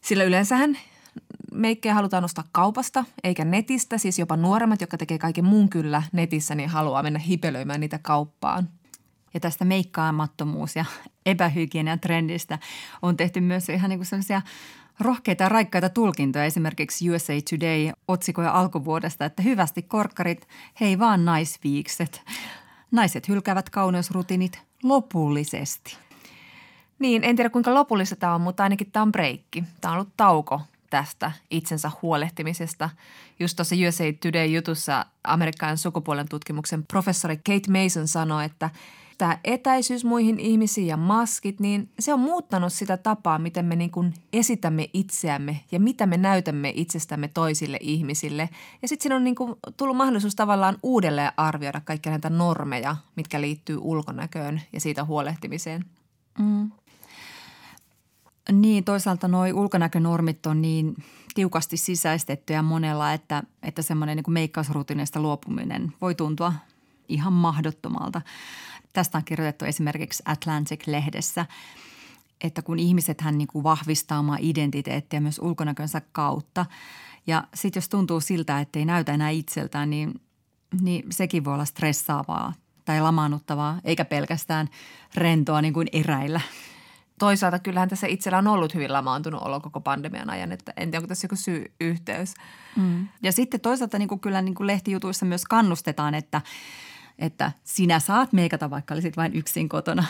sillä yleensähän meikkejä halutaan ostaa kaupasta eikä netistä, siis jopa nuoremmat, jotka tekee kaiken muun kyllä netissä, niin haluaa mennä hipelöimään niitä kauppaan. Ja tästä meikkaamattomuus- ja epähygienian trendistä on tehty myös ihan niin kuin sellaisia rohkeita ja raikkaita tulkintoja. Esimerkiksi USA Today otsikoja alkuvuodesta, että hyvästi korkkarit, hei vaan naisviikset. Naiset hylkäävät kauneusrutiinit lopullisesti. Niin, en tiedä kuinka lopullista tämä on, mutta ainakin tämä on breikki. Tämä on ollut tauko tästä itsensä huolehtimisesta. Just tuossa USA Today-jutussa Amerikan sukupuolen tutkimuksen professori Kate Mason sanoi, että – tämä etäisyys muihin ihmisiin ja maskit, niin se on muuttanut sitä tapaa, miten me niin kuin esitämme itseämme ja mitä me näytämme itsestämme toisille ihmisille. Ja sitten siinä on niin kuin tullut mahdollisuus tavallaan uudelleen arvioida kaikkia näitä normeja, mitkä liittyy ulkonäköön ja siitä huolehtimiseen. Mm. Niin, toisaalta nuo ulkonäkönormit on niin tiukasti sisäistettyjä monella, että, että semmoinen niin meikkausrutiinista luopuminen voi tuntua ihan mahdottomalta. Tästä on kirjoitettu esimerkiksi Atlantic-lehdessä, että kun ihmiset hän niin kuin vahvistaa omaa identiteettiä myös ulkonäkönsä kautta ja sitten jos tuntuu siltä, että ei näytä enää itseltään, niin, niin sekin voi olla stressaavaa tai lamaannuttavaa, eikä pelkästään rentoa niin kuin eräillä. Toisaalta kyllähän tässä itsellä on ollut hyvin lamaantunut olo koko pandemian ajan, että en tiedä, onko tässä joku syy-yhteys. Mm. Ja sitten toisaalta niin kuin kyllä niin kuin lehtijutuissa myös kannustetaan, että – että sinä saat meikata, vaikka olisit vain yksin kotona.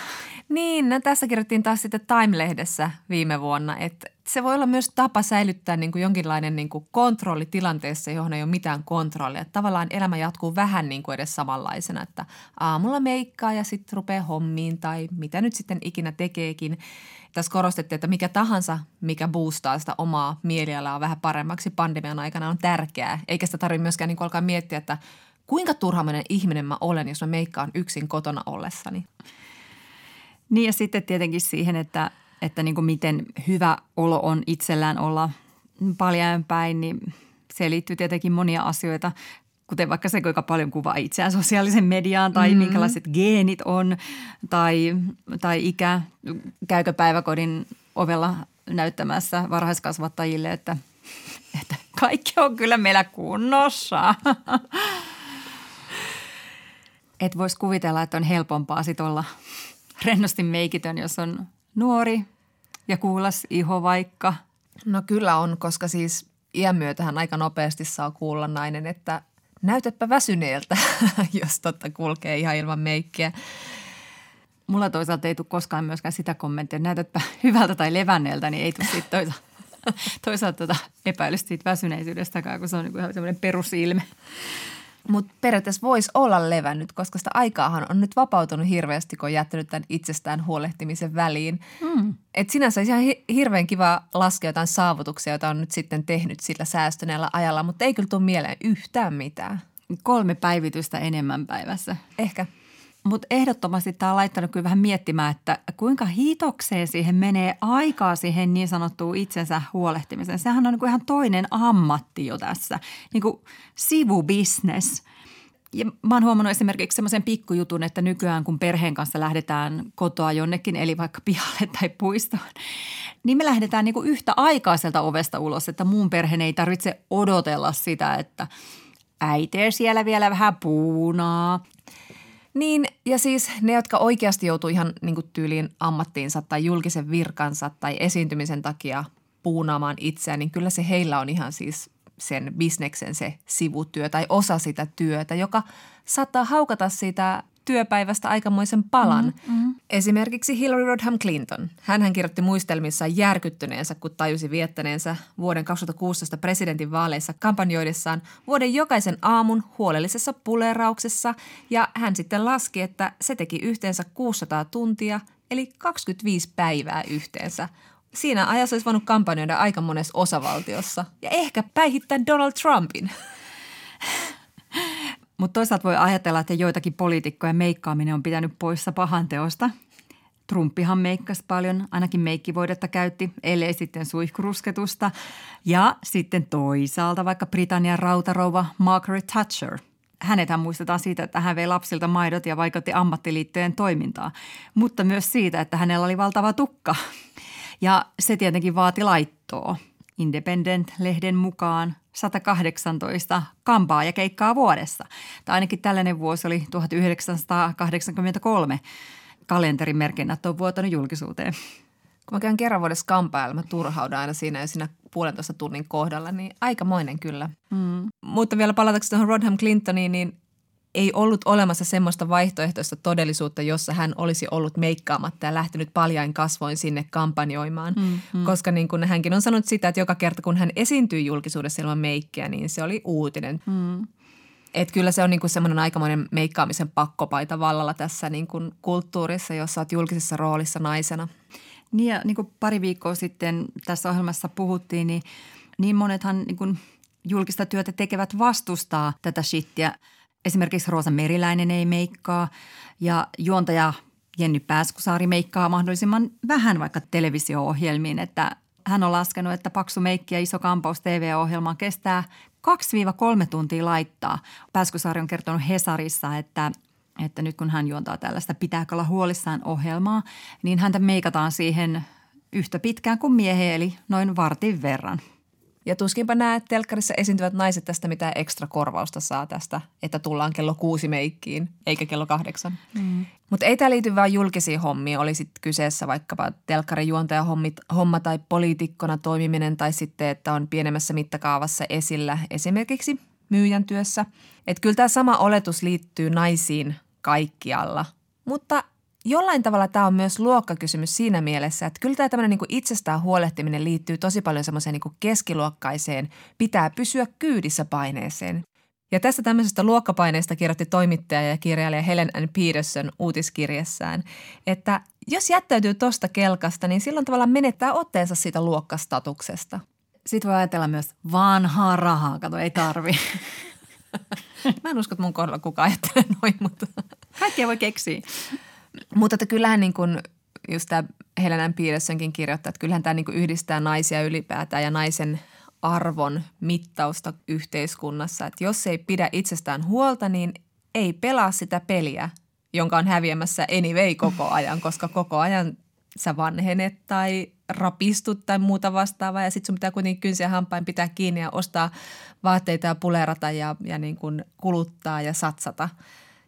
Niin, no tässä kirjoittiin taas sitten Time-lehdessä viime vuonna, että se voi olla myös tapa säilyttää niin kuin jonkinlainen niin kuin kontrolli tilanteessa, johon ei ole mitään kontrollia. Että tavallaan elämä jatkuu vähän niin kuin edes samanlaisena, että aamulla meikkaa ja sitten rupeaa hommiin tai mitä nyt sitten ikinä tekeekin. Tässä korostettiin, että mikä tahansa, mikä boostaa sitä omaa mielialaa vähän paremmaksi pandemian aikana on tärkeää. Eikä sitä tarvitse myöskään niin kuin alkaa miettiä, että – kuinka turhamainen ihminen mä olen, jos mä meikkaan yksin kotona ollessani. Niin ja sitten tietenkin siihen, että, että niin kuin miten hyvä olo on itsellään olla paljon päin, niin se liittyy tietenkin monia asioita, kuten vaikka se, kuinka paljon kuvaa itseään sosiaalisen mediaan tai mm-hmm. minkälaiset geenit on tai, tai ikä. Käykö päiväkodin ovella näyttämässä varhaiskasvattajille, että että kaikki on kyllä meillä kunnossa. Et voisi kuvitella, että on helpompaa sit olla rennosti meikitön, jos on nuori ja kuulas iho vaikka. No kyllä on, koska siis iän myötähän aika nopeasti saa kuulla nainen, että näytäpä väsyneeltä, jos totta kulkee ihan ilman meikkiä. Mulla toisaalta ei tule koskaan myöskään sitä kommenttia, että näytätpä hyvältä tai levänneeltä, niin ei tule siitä toisaalta, toisaalta tuota epäilystä siitä väsyneisyydestakaan, kun se on niin ihan semmoinen perusilme. Mutta periaatteessa voisi olla levännyt, koska sitä aikaahan on nyt vapautunut hirveästi, kun on jättänyt tämän itsestään huolehtimisen väliin. Mm. Et sinänsä ihan hi- hirveän kiva laskea jotain saavutuksia, joita on nyt sitten tehnyt sillä säästöneellä ajalla, mutta ei kyllä tule mieleen yhtään mitään. Kolme päivitystä enemmän päivässä. Ehkä. Mutta ehdottomasti tämä on laittanut kyllä vähän miettimään, että kuinka hitokseen siihen menee aikaa siihen niin sanottuun itsensä huolehtimiseen. Sehän on niin kuin ihan toinen ammatti jo tässä, niin kuin sivubisnes. Ja mä oon huomannut esimerkiksi semmoisen pikkujutun, että nykyään kun perheen kanssa lähdetään kotoa jonnekin, eli vaikka pihalle tai puistoon, niin me lähdetään niin kuin yhtä aikaiselta ovesta ulos, että muun perheen ei tarvitse odotella sitä, että äiti siellä vielä vähän puunaa niin, ja siis ne, jotka oikeasti joutuu ihan niin kuin tyyliin ammattiinsa tai julkisen virkansa tai esiintymisen takia puunaamaan itseään, niin kyllä se heillä on ihan siis sen bisneksen se sivutyö tai osa sitä työtä, joka saattaa haukata siitä työpäivästä aikamoisen palan. Mm-hmm. Esimerkiksi Hillary Rodham Clinton. Hän kirjoitti muistelmissaan järkyttyneensä, kun tajusi viettäneensä vuoden 2016 presidentin vaaleissa kampanjoidessaan vuoden jokaisen aamun huolellisessa pulerauksessa ja hän sitten laski, että se teki yhteensä 600 tuntia eli 25 päivää yhteensä. Siinä ajassa olisi voinut kampanjoida aika monessa osavaltiossa ja ehkä päihittää Donald Trumpin. Mutta toisaalta voi ajatella, että joitakin poliitikkoja meikkaaminen on pitänyt poissa pahan teosta. Trumpihan meikkasi paljon, ainakin meikkivoidetta käytti, ellei sitten suihkurusketusta. Ja sitten toisaalta vaikka Britannian rautarouva Margaret Thatcher. Hänethän muistetaan siitä, että hän vei lapsilta maidot ja vaikutti ammattiliittojen toimintaa, mutta myös siitä, että hänellä oli valtava tukka. Ja se tietenkin vaati laittoa. Independent-lehden mukaan 118 kampaa ja keikkaa vuodessa. Tai ainakin tällainen vuosi oli 1983. Kalenterimerkinnät on vuotanut julkisuuteen. Kun mä käyn kerran vuodessa kampailla, mä turhaudan aina siinä ja siinä puolentoista tunnin kohdalla, niin aikamoinen kyllä. Mm. Mutta vielä palatakseni tuohon Rodham Clintoniin, niin ei ollut olemassa semmoista vaihtoehtoista todellisuutta, jossa hän olisi ollut meikkaamatta ja lähtenyt paljain kasvoin sinne kampanjoimaan. Mm, mm. Koska niin kuin hänkin on sanonut sitä, että joka kerta kun hän esiintyi julkisuudessa ilman meikkiä, niin se oli uutinen. Mm. Että kyllä se on niin kuin semmoinen aikamoinen meikkaamisen pakkopaita vallalla tässä niin kuin kulttuurissa, jossa olet julkisessa roolissa naisena. Niin ja niin kuin pari viikkoa sitten tässä ohjelmassa puhuttiin, niin, niin monethan niin kuin julkista työtä tekevät vastustaa tätä shittiä – Esimerkiksi Roosa Meriläinen ei meikkaa ja juontaja Jenny Pääskusaari meikkaa mahdollisimman vähän vaikka televisio-ohjelmiin, että hän on laskenut, että paksu meikki ja iso kampaus TV-ohjelmaan kestää 2-3 tuntia laittaa. Pääskusaari on kertonut Hesarissa, että että nyt kun hän juontaa tällaista pitääkö olla huolissaan ohjelmaa, niin häntä meikataan siihen yhtä pitkään kuin miehen, eli noin vartin verran. Ja tuskinpä nämä telkkarissa esiintyvät naiset tästä mitä ekstra korvausta saa tästä, että tullaan kello kuusi meikkiin, eikä kello kahdeksan. Mm. Mutta ei tämä liity vain julkisiin hommiin, oli sitten kyseessä vaikkapa telkkarijuontaja homma tai poliitikkona toimiminen tai sitten, että on pienemmässä mittakaavassa esillä esimerkiksi myyjän työssä. Että kyllä tämä sama oletus liittyy naisiin kaikkialla, mutta jollain tavalla tämä on myös luokkakysymys siinä mielessä, että kyllä tämä tämmöinen niin itsestään huolehtiminen liittyy tosi paljon semmoiseen niin keskiluokkaiseen, pitää pysyä kyydissä paineeseen. Ja tästä tämmöisestä luokkapaineesta kirjoitti toimittaja ja kirjailija Helen N. Peterson uutiskirjassaan, että jos jättäytyy tuosta kelkasta, niin silloin tavallaan menettää otteensa siitä luokkastatuksesta. Sitten voi ajatella myös vanhaa rahaa, kato ei tarvi. Mä en usko, että mun kohdalla kukaan ajattelee noin, mutta... Kaikkea voi keksiä. Mutta että kyllähän niin kuin just tämä Helenan Petersonkin kirjoittaa, että kyllähän tämä niin yhdistää naisia ylipäätään ja naisen arvon mittausta yhteiskunnassa. Että jos ei pidä itsestään huolta, niin ei pelaa sitä peliä, jonka on häviämässä anyway koko ajan, koska koko ajan sä vanhenet tai rapistut tai muuta vastaavaa ja sitten sun pitää kuitenkin kynsiä hampain pitää kiinni ja ostaa vaatteita ja pulerata ja, ja niin kuin kuluttaa ja satsata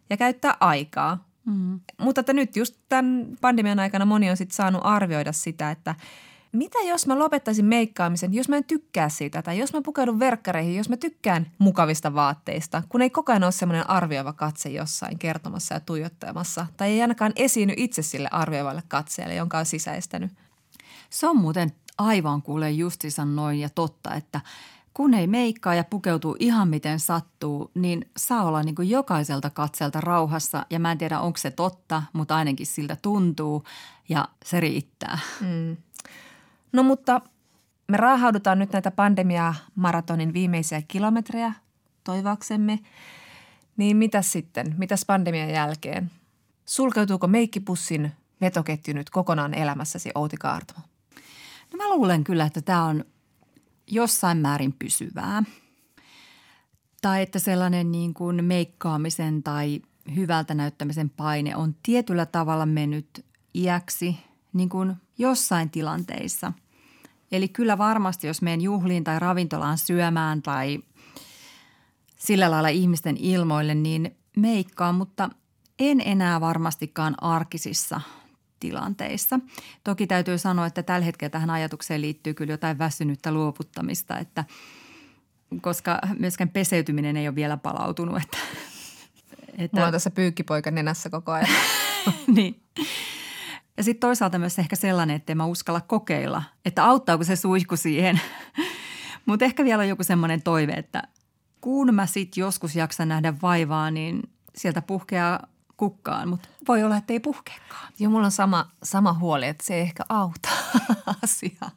ja käyttää aikaa. Mm. Mutta että nyt just tämän pandemian aikana moni on sitten saanut arvioida sitä, että – mitä jos mä lopettaisin meikkaamisen, jos mä en tykkää siitä tai jos mä pukeudun verkkareihin, jos mä tykkään mukavista vaatteista, kun ei koko ajan ole semmoinen arvioiva katse jossain kertomassa ja tuijottamassa tai ei ainakaan esiinny itse sille arvioivalle katseelle, jonka on sisäistänyt. Se on muuten aivan kuule justiinsa noin ja totta, että kun ei meikkaa ja pukeutuu ihan miten sattuu, niin saa olla niin kuin jokaiselta katselta rauhassa. Ja mä en tiedä, onko se totta, mutta ainakin siltä tuntuu ja se riittää. Mm. No mutta me raahaudutaan nyt näitä pandemia-maratonin viimeisiä kilometrejä toivaksemme. Niin mitä sitten? Mitäs pandemian jälkeen? Sulkeutuuko meikkipussin vetoketju nyt kokonaan elämässäsi, Outi Kaartamo? No mä luulen kyllä, että tämä on jossain määrin pysyvää. Tai että sellainen niin kuin meikkaamisen tai hyvältä näyttämisen paine on tietyllä tavalla mennyt iäksi niin kuin jossain tilanteissa. Eli kyllä varmasti, jos menen juhliin tai ravintolaan syömään tai sillä lailla ihmisten ilmoille, niin meikkaan, mutta en enää varmastikaan arkisissa tilanteissa. Toki täytyy sanoa, että tällä hetkellä tähän ajatukseen liittyy kyllä jotain väsynyttä luovuttamista, että koska myöskään peseytyminen ei ole vielä palautunut. Että, että... Mulla on tässä pyykkipoika nenässä koko ajan. niin. Ja sitten toisaalta myös ehkä sellainen, että mä uskalla kokeilla, että auttaako se suihku siihen. Mutta ehkä vielä on joku semmoinen toive, että kun mä sitten joskus jaksan nähdä vaivaa, niin sieltä puhkeaa kukkaan, mutta voi olla, että ei puhkeakaan. Joo, mulla on sama, sama huoli, että se ei ehkä auta asiaa.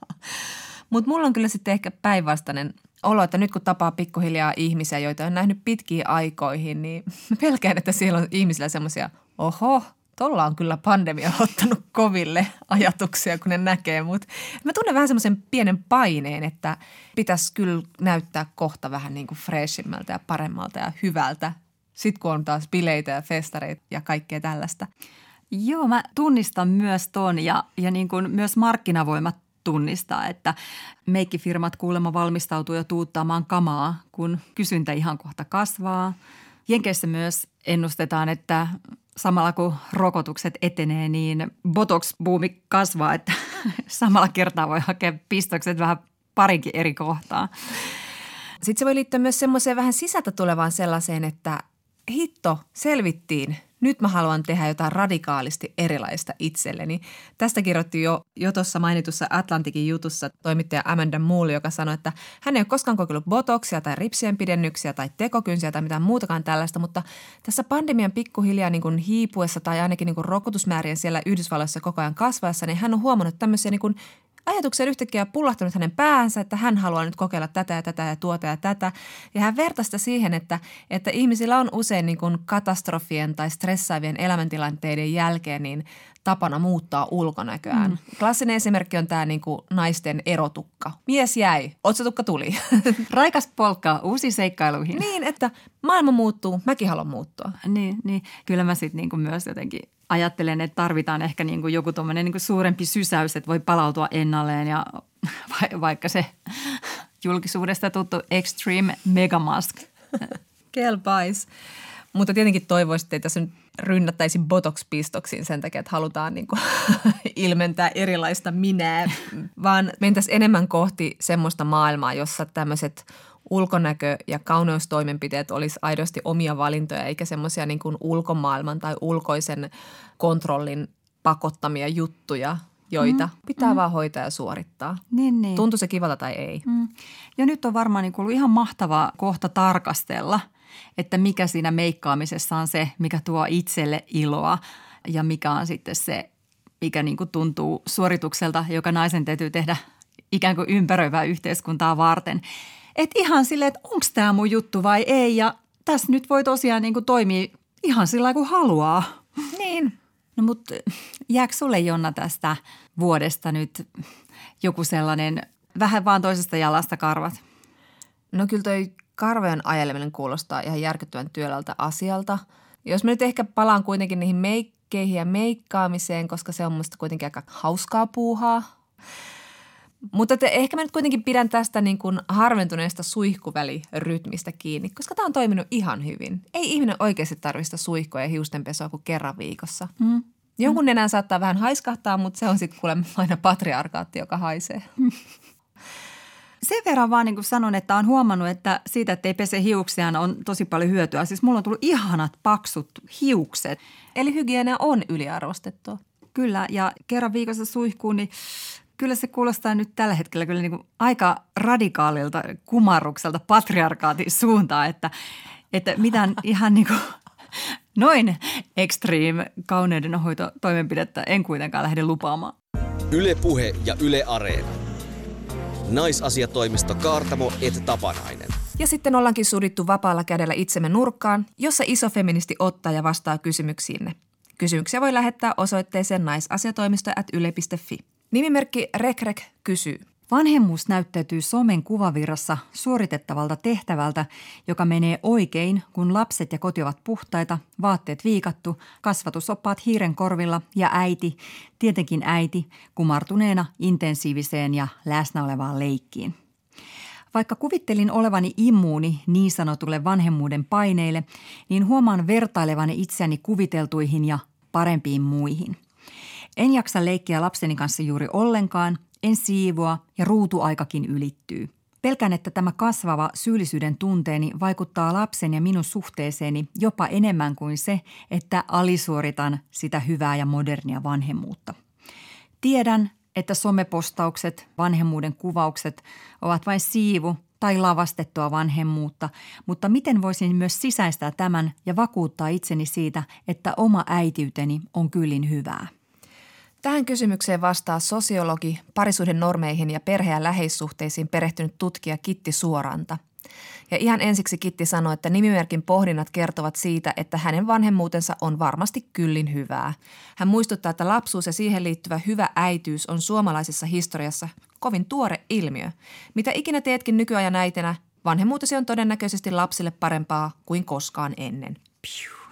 Mutta mulla on kyllä sitten ehkä päinvastainen olo, että nyt kun tapaa pikkuhiljaa ihmisiä, joita on nähnyt pitkiin aikoihin, niin pelkään, että siellä on ihmisillä semmoisia, oho, Tuolla on kyllä pandemia ottanut koville ajatuksia, kun ne näkee, mutta mä tunnen vähän semmoisen pienen paineen, että pitäisi kyllä näyttää kohta vähän niin kuin freshimmalta ja paremmalta ja hyvältä. Sitten kun on taas bileitä ja festareita ja kaikkea tällaista. Joo, mä tunnistan myös ton ja, ja niin kuin myös markkinavoimat tunnistaa, että meikkifirmat kuulemma valmistautuu jo tuuttaamaan kamaa, kun kysyntä ihan kohta kasvaa. Jenkeissä myös ennustetaan, että samalla kun rokotukset etenee, niin botox-buumi kasvaa, että samalla kertaa voi hakea pistokset vähän parinkin eri kohtaa. Sitten se voi liittyä myös semmoiseen vähän sisältä tulevaan sellaiseen, että hitto, selvittiin – nyt mä haluan tehdä jotain radikaalisti erilaista itselleni. Tästä kirjoitti jo, jo tuossa mainitussa Atlantikin jutussa toimittaja Amanda Moore, joka sanoi, että hän ei ole koskaan kokeillut botoksia tai ripsien pidennyksiä tai tekokynsiä tai mitään muutakaan tällaista, mutta tässä pandemian pikkuhiljaa niin kuin hiipuessa tai ainakin niin kuin rokotusmäärien siellä Yhdysvalloissa koko ajan kasvaessa, niin hän on huomannut tämmöisiä niin kuin ajatuksen yhtäkkiä pullahtanut hänen päänsä, että hän haluaa nyt kokeilla tätä ja tätä ja tuota ja tätä. Ja hän vertaista siihen, että, että ihmisillä on usein niin kuin katastrofien tai stressaavien elämäntilanteiden jälkeen niin tapana muuttaa ulkonäköään. Mm. Klassinen esimerkki on tämä niin kuin naisten erotukka. Mies jäi, otsatukka tuli. Raikas polkka uusi seikkailuihin. Niin, että maailma muuttuu, mäkin haluan muuttua. Niin, niin. kyllä mä sitten niin myös jotenkin ajattelen, että tarvitaan ehkä niin kuin joku tuommoinen niin suurempi sysäys, että voi palautua ennalleen ja vaikka se julkisuudesta tuttu Extreme Megamask. Kelpais. Mutta tietenkin toivoisin, että tässä nyt rynnättäisi botox-pistoksiin sen takia, että halutaan niin kuin ilmentää erilaista minää, vaan mentäisiin enemmän kohti semmoista maailmaa, jossa tämmöiset ulkonäkö- ja kauneustoimenpiteet olisi aidosti omia valintoja, eikä semmoisia niin kuin ulkomaailman tai ulkoisen kontrollin pakottamia juttuja, joita mm, pitää mm. vaan hoitaa ja suorittaa. Niin, niin. Tuntuu se kivalta tai ei. Mm. Ja nyt on varmaan niin ollut ihan mahtava kohta tarkastella, että mikä siinä meikkaamisessa on se, mikä tuo itselle iloa ja mikä on sitten se, mikä niin kuin tuntuu suoritukselta, joka naisen täytyy tehdä ikään kuin ympäröivää yhteiskuntaa varten – et ihan silleen, että onko tämä mun juttu vai ei ja tässä nyt voi tosiaan niin kuin toimia ihan sillä kuin haluaa. Niin. No mutta jääkö sulle Jonna tästä vuodesta nyt joku sellainen vähän vaan toisesta jalasta karvat? No kyllä toi karvojen ajeleminen kuulostaa ihan järkyttävän työläältä asialta. Jos mä nyt ehkä palaan kuitenkin niihin meik- meikkeihin ja meikkaamiseen, koska se on musta kuitenkin aika hauskaa puuhaa. Mutta te, ehkä mä nyt kuitenkin pidän tästä niin kuin harventuneesta suihkuvälirytmistä kiinni, koska tämä on toiminut ihan hyvin. Ei ihminen oikeasti tarvista suihkoa ja hiustenpesua kuin kerran viikossa. Mm. Jonkun nenän saattaa vähän haiskahtaa, mutta se on sitten kuulemma aina patriarkaatti, joka haisee. Sen verran vaan niin kuin sanon, että on huomannut, että siitä, että ei pese hiuksiaan, on tosi paljon hyötyä. Siis mulla on tullut ihanat paksut hiukset. Eli hygienia on yliarvostettua. Kyllä, ja kerran viikossa suihkuun, niin kyllä se kuulostaa nyt tällä hetkellä kyllä niin kuin aika radikaalilta kumarrukselta patriarkaatin suuntaan, että, että mitään ihan niin kuin noin extreme kauneudenhoitotoimenpidettä en kuitenkaan lähde lupaamaan. Ylepuhe ja Yle Areena. Naisasiatoimisto Kaartamo et Tapanainen. Ja sitten ollaankin sudittu vapaalla kädellä itsemme nurkkaan, jossa iso feministi ottaa ja vastaa kysymyksiinne. Kysymyksiä voi lähettää osoitteeseen naisasiatoimisto.yle.fi. Nimimerkki Rekrek kysyy. Vanhemmuus näyttäytyy somen kuvavirrassa suoritettavalta tehtävältä, joka menee oikein, kun lapset ja koti ovat puhtaita, vaatteet viikattu, kasvatusoppaat hiiren korvilla ja äiti, tietenkin äiti, kumartuneena intensiiviseen ja läsnä olevaan leikkiin. Vaikka kuvittelin olevani immuuni niin sanotulle vanhemmuuden paineille, niin huomaan vertailevani itseäni kuviteltuihin ja parempiin muihin – en jaksa leikkiä lapseni kanssa juuri ollenkaan, en siivoa ja ruutuaikakin ylittyy. Pelkään, että tämä kasvava syyllisyyden tunteeni vaikuttaa lapsen ja minun suhteeseeni jopa enemmän kuin se, että alisuoritan sitä hyvää ja modernia vanhemmuutta. Tiedän, että somepostaukset, vanhemmuuden kuvaukset ovat vain siivu tai lavastettua vanhemmuutta, mutta miten voisin myös sisäistää tämän ja vakuuttaa itseni siitä, että oma äitiyteni on kyllin hyvää? Tähän kysymykseen vastaa sosiologi, parisuuden normeihin ja perhe- ja läheissuhteisiin perehtynyt tutkija Kitti Suoranta. Ja ihan ensiksi Kitti sanoi, että nimimerkin pohdinnat kertovat siitä, että hänen vanhemmuutensa on varmasti kyllin hyvää. Hän muistuttaa, että lapsuus ja siihen liittyvä hyvä äityys on suomalaisessa historiassa kovin tuore ilmiö. Mitä ikinä teetkin nykyajan äitenä, vanhemmuutesi on todennäköisesti lapsille parempaa kuin koskaan ennen. Piu.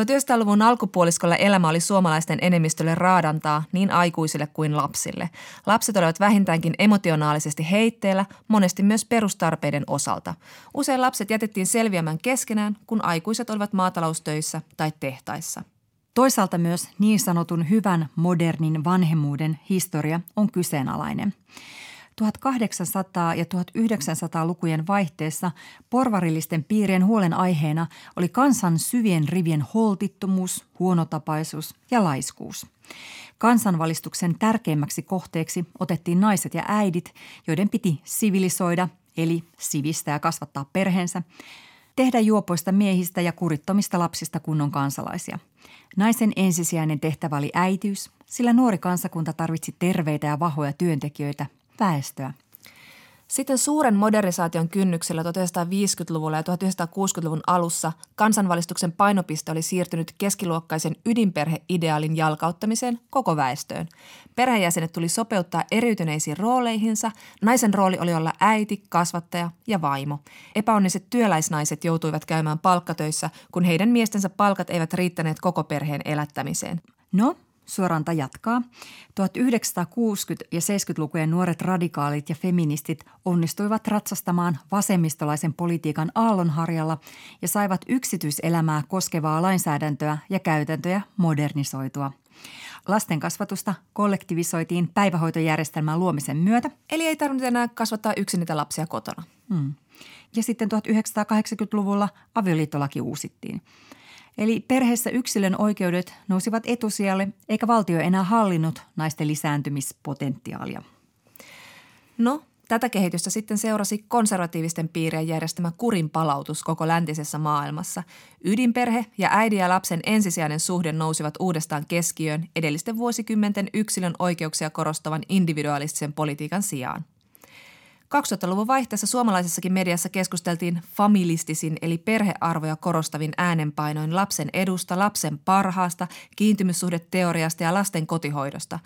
1900-luvun alkupuoliskolla elämä oli suomalaisten enemmistölle raadantaa niin aikuisille kuin lapsille. Lapset olivat vähintäänkin emotionaalisesti heitteellä, monesti myös perustarpeiden osalta. Usein lapset jätettiin selviämään keskenään, kun aikuiset olivat maataloustöissä tai tehtaissa. Toisaalta myös niin sanotun hyvän modernin vanhemmuuden historia on kyseenalainen – 1800- ja 1900-lukujen vaihteessa porvarillisten piirien huolenaiheena oli kansan syvien rivien holtittomuus, huonotapaisuus ja laiskuus. Kansanvalistuksen tärkeimmäksi kohteeksi otettiin naiset ja äidit, joiden piti sivilisoida, eli sivistää ja kasvattaa perheensä, tehdä juopoista miehistä ja kurittomista lapsista kunnon kansalaisia. Naisen ensisijainen tehtävä oli äitiys, sillä nuori kansakunta tarvitsi terveitä ja vahvoja työntekijöitä väestöä. Sitten suuren modernisaation kynnyksellä 1950-luvulla ja 1960-luvun alussa kansanvalistuksen painopiste oli siirtynyt keskiluokkaisen ydinperheideaalin jalkauttamiseen koko väestöön. Perheenjäsenet tuli sopeuttaa eriytyneisiin rooleihinsa. Naisen rooli oli olla äiti, kasvattaja ja vaimo. Epäonniset työläisnaiset joutuivat käymään palkkatöissä, kun heidän miestensä palkat eivät riittäneet koko perheen elättämiseen. No, Suoranta jatkaa. 1960- ja 70-lukujen nuoret radikaalit ja feministit onnistuivat ratsastamaan vasemmistolaisen politiikan aallonharjalla ja saivat yksityiselämää koskevaa lainsäädäntöä ja käytäntöjä modernisoitua. Lasten kasvatusta kollektivisoitiin päivähoitojärjestelmän luomisen myötä. Eli ei tarvinnut enää kasvattaa yksin niitä lapsia kotona. Hmm. Ja sitten 1980-luvulla avioliittolaki uusittiin – Eli perheessä yksilön oikeudet nousivat etusijalle, eikä valtio enää hallinnut naisten lisääntymispotentiaalia. No, tätä kehitystä sitten seurasi konservatiivisten piirien järjestämä kurin palautus koko läntisessä maailmassa. Ydinperhe ja äidin ja lapsen ensisijainen suhde nousivat uudestaan keskiöön edellisten vuosikymmenten yksilön oikeuksia korostavan individualistisen politiikan sijaan. 2000-luvun vaihteessa suomalaisessakin mediassa keskusteltiin familistisin eli perhearvoja korostavin äänenpainoin lapsen edusta, lapsen parhaasta, kiintymyssuhdeteoriasta ja lasten kotihoidosta.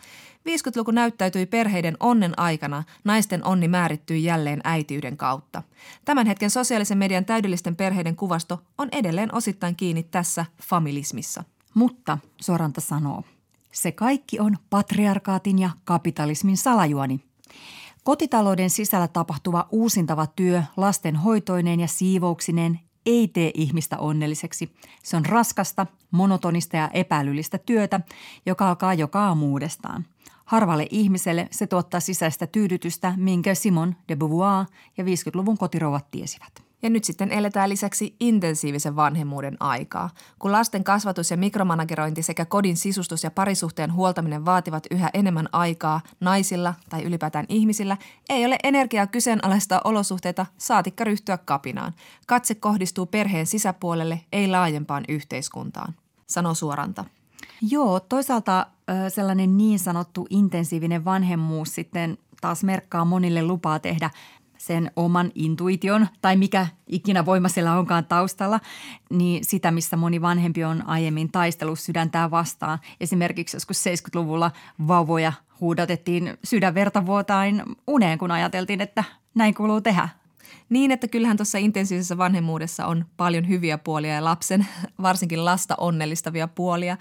50-luku näyttäytyi perheiden onnen aikana, naisten onni määrittyi jälleen äitiyden kautta. Tämän hetken sosiaalisen median täydellisten perheiden kuvasto on edelleen osittain kiinni tässä familismissa. Mutta Soranta sanoo, se kaikki on patriarkaatin ja kapitalismin salajuoni. Kotitalouden sisällä tapahtuva uusintava työ lasten hoitoineen ja siivouksineen ei tee ihmistä onnelliseksi. Se on raskasta, monotonista ja epäilyllistä työtä, joka alkaa joka aamu uudestaan. Harvalle ihmiselle se tuottaa sisäistä tyydytystä, minkä Simon de Beauvoir ja 50-luvun kotirouvat tiesivät. Ja nyt sitten eletään lisäksi intensiivisen vanhemmuuden aikaa. Kun lasten kasvatus ja mikromanagerointi sekä kodin sisustus ja parisuhteen huoltaminen vaativat yhä enemmän aikaa naisilla tai ylipäätään ihmisillä, ei ole energiaa kyseenalaistaa olosuhteita saatikka ryhtyä kapinaan. Katse kohdistuu perheen sisäpuolelle, ei laajempaan yhteiskuntaan, sanoo Suoranta. Joo, toisaalta sellainen niin sanottu intensiivinen vanhemmuus sitten taas merkkaa monille lupaa tehdä sen oman intuition tai mikä ikinä voima siellä onkaan taustalla, niin sitä, missä moni vanhempi on aiemmin taistellut sydäntää vastaan. Esimerkiksi joskus 70-luvulla vauvoja huudatettiin sydänverta vuotain uneen, kun ajateltiin, että näin kuuluu tehdä. Niin, että kyllähän tuossa intensiivisessä vanhemmuudessa on paljon hyviä puolia ja lapsen, varsinkin lasta onnellistavia puolia.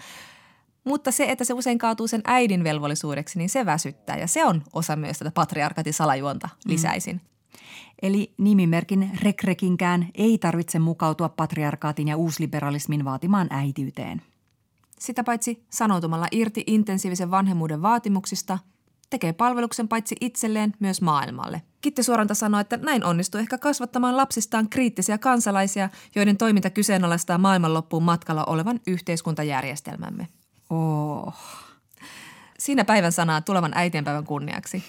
Mutta se, että se usein kaatuu sen äidin velvollisuudeksi, niin se väsyttää ja se on osa myös tätä patriarkatin salajuonta lisäisin. Mm. Eli nimimerkin rekrekinkään ei tarvitse mukautua patriarkaatin ja uusliberalismin vaatimaan äitiyteen. Sitä paitsi sanoutumalla irti intensiivisen vanhemmuuden vaatimuksista, tekee palveluksen paitsi itselleen myös maailmalle. Kitti Suoranta sanoi, että näin onnistuu ehkä kasvattamaan lapsistaan kriittisiä kansalaisia, joiden toiminta kyseenalaistaa maailmanloppuun matkalla olevan yhteiskuntajärjestelmämme. Oh. Siinä päivän sanaa tulevan äitienpäivän kunniaksi.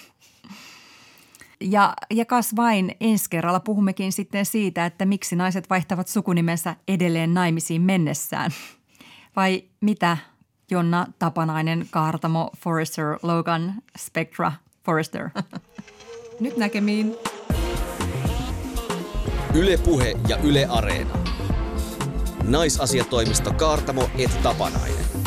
Ja, ja kas vain, ensi kerralla puhummekin sitten siitä, että miksi naiset vaihtavat sukunimensä edelleen naimisiin mennessään. Vai mitä Jonna Tapanainen, Kaartamo, Forrester, Logan, Spectra, Forrester? Nyt näkemiin. Ylepuhe ja Yle Areena. Naisasiatoimisto Kaartamo et Tapanainen.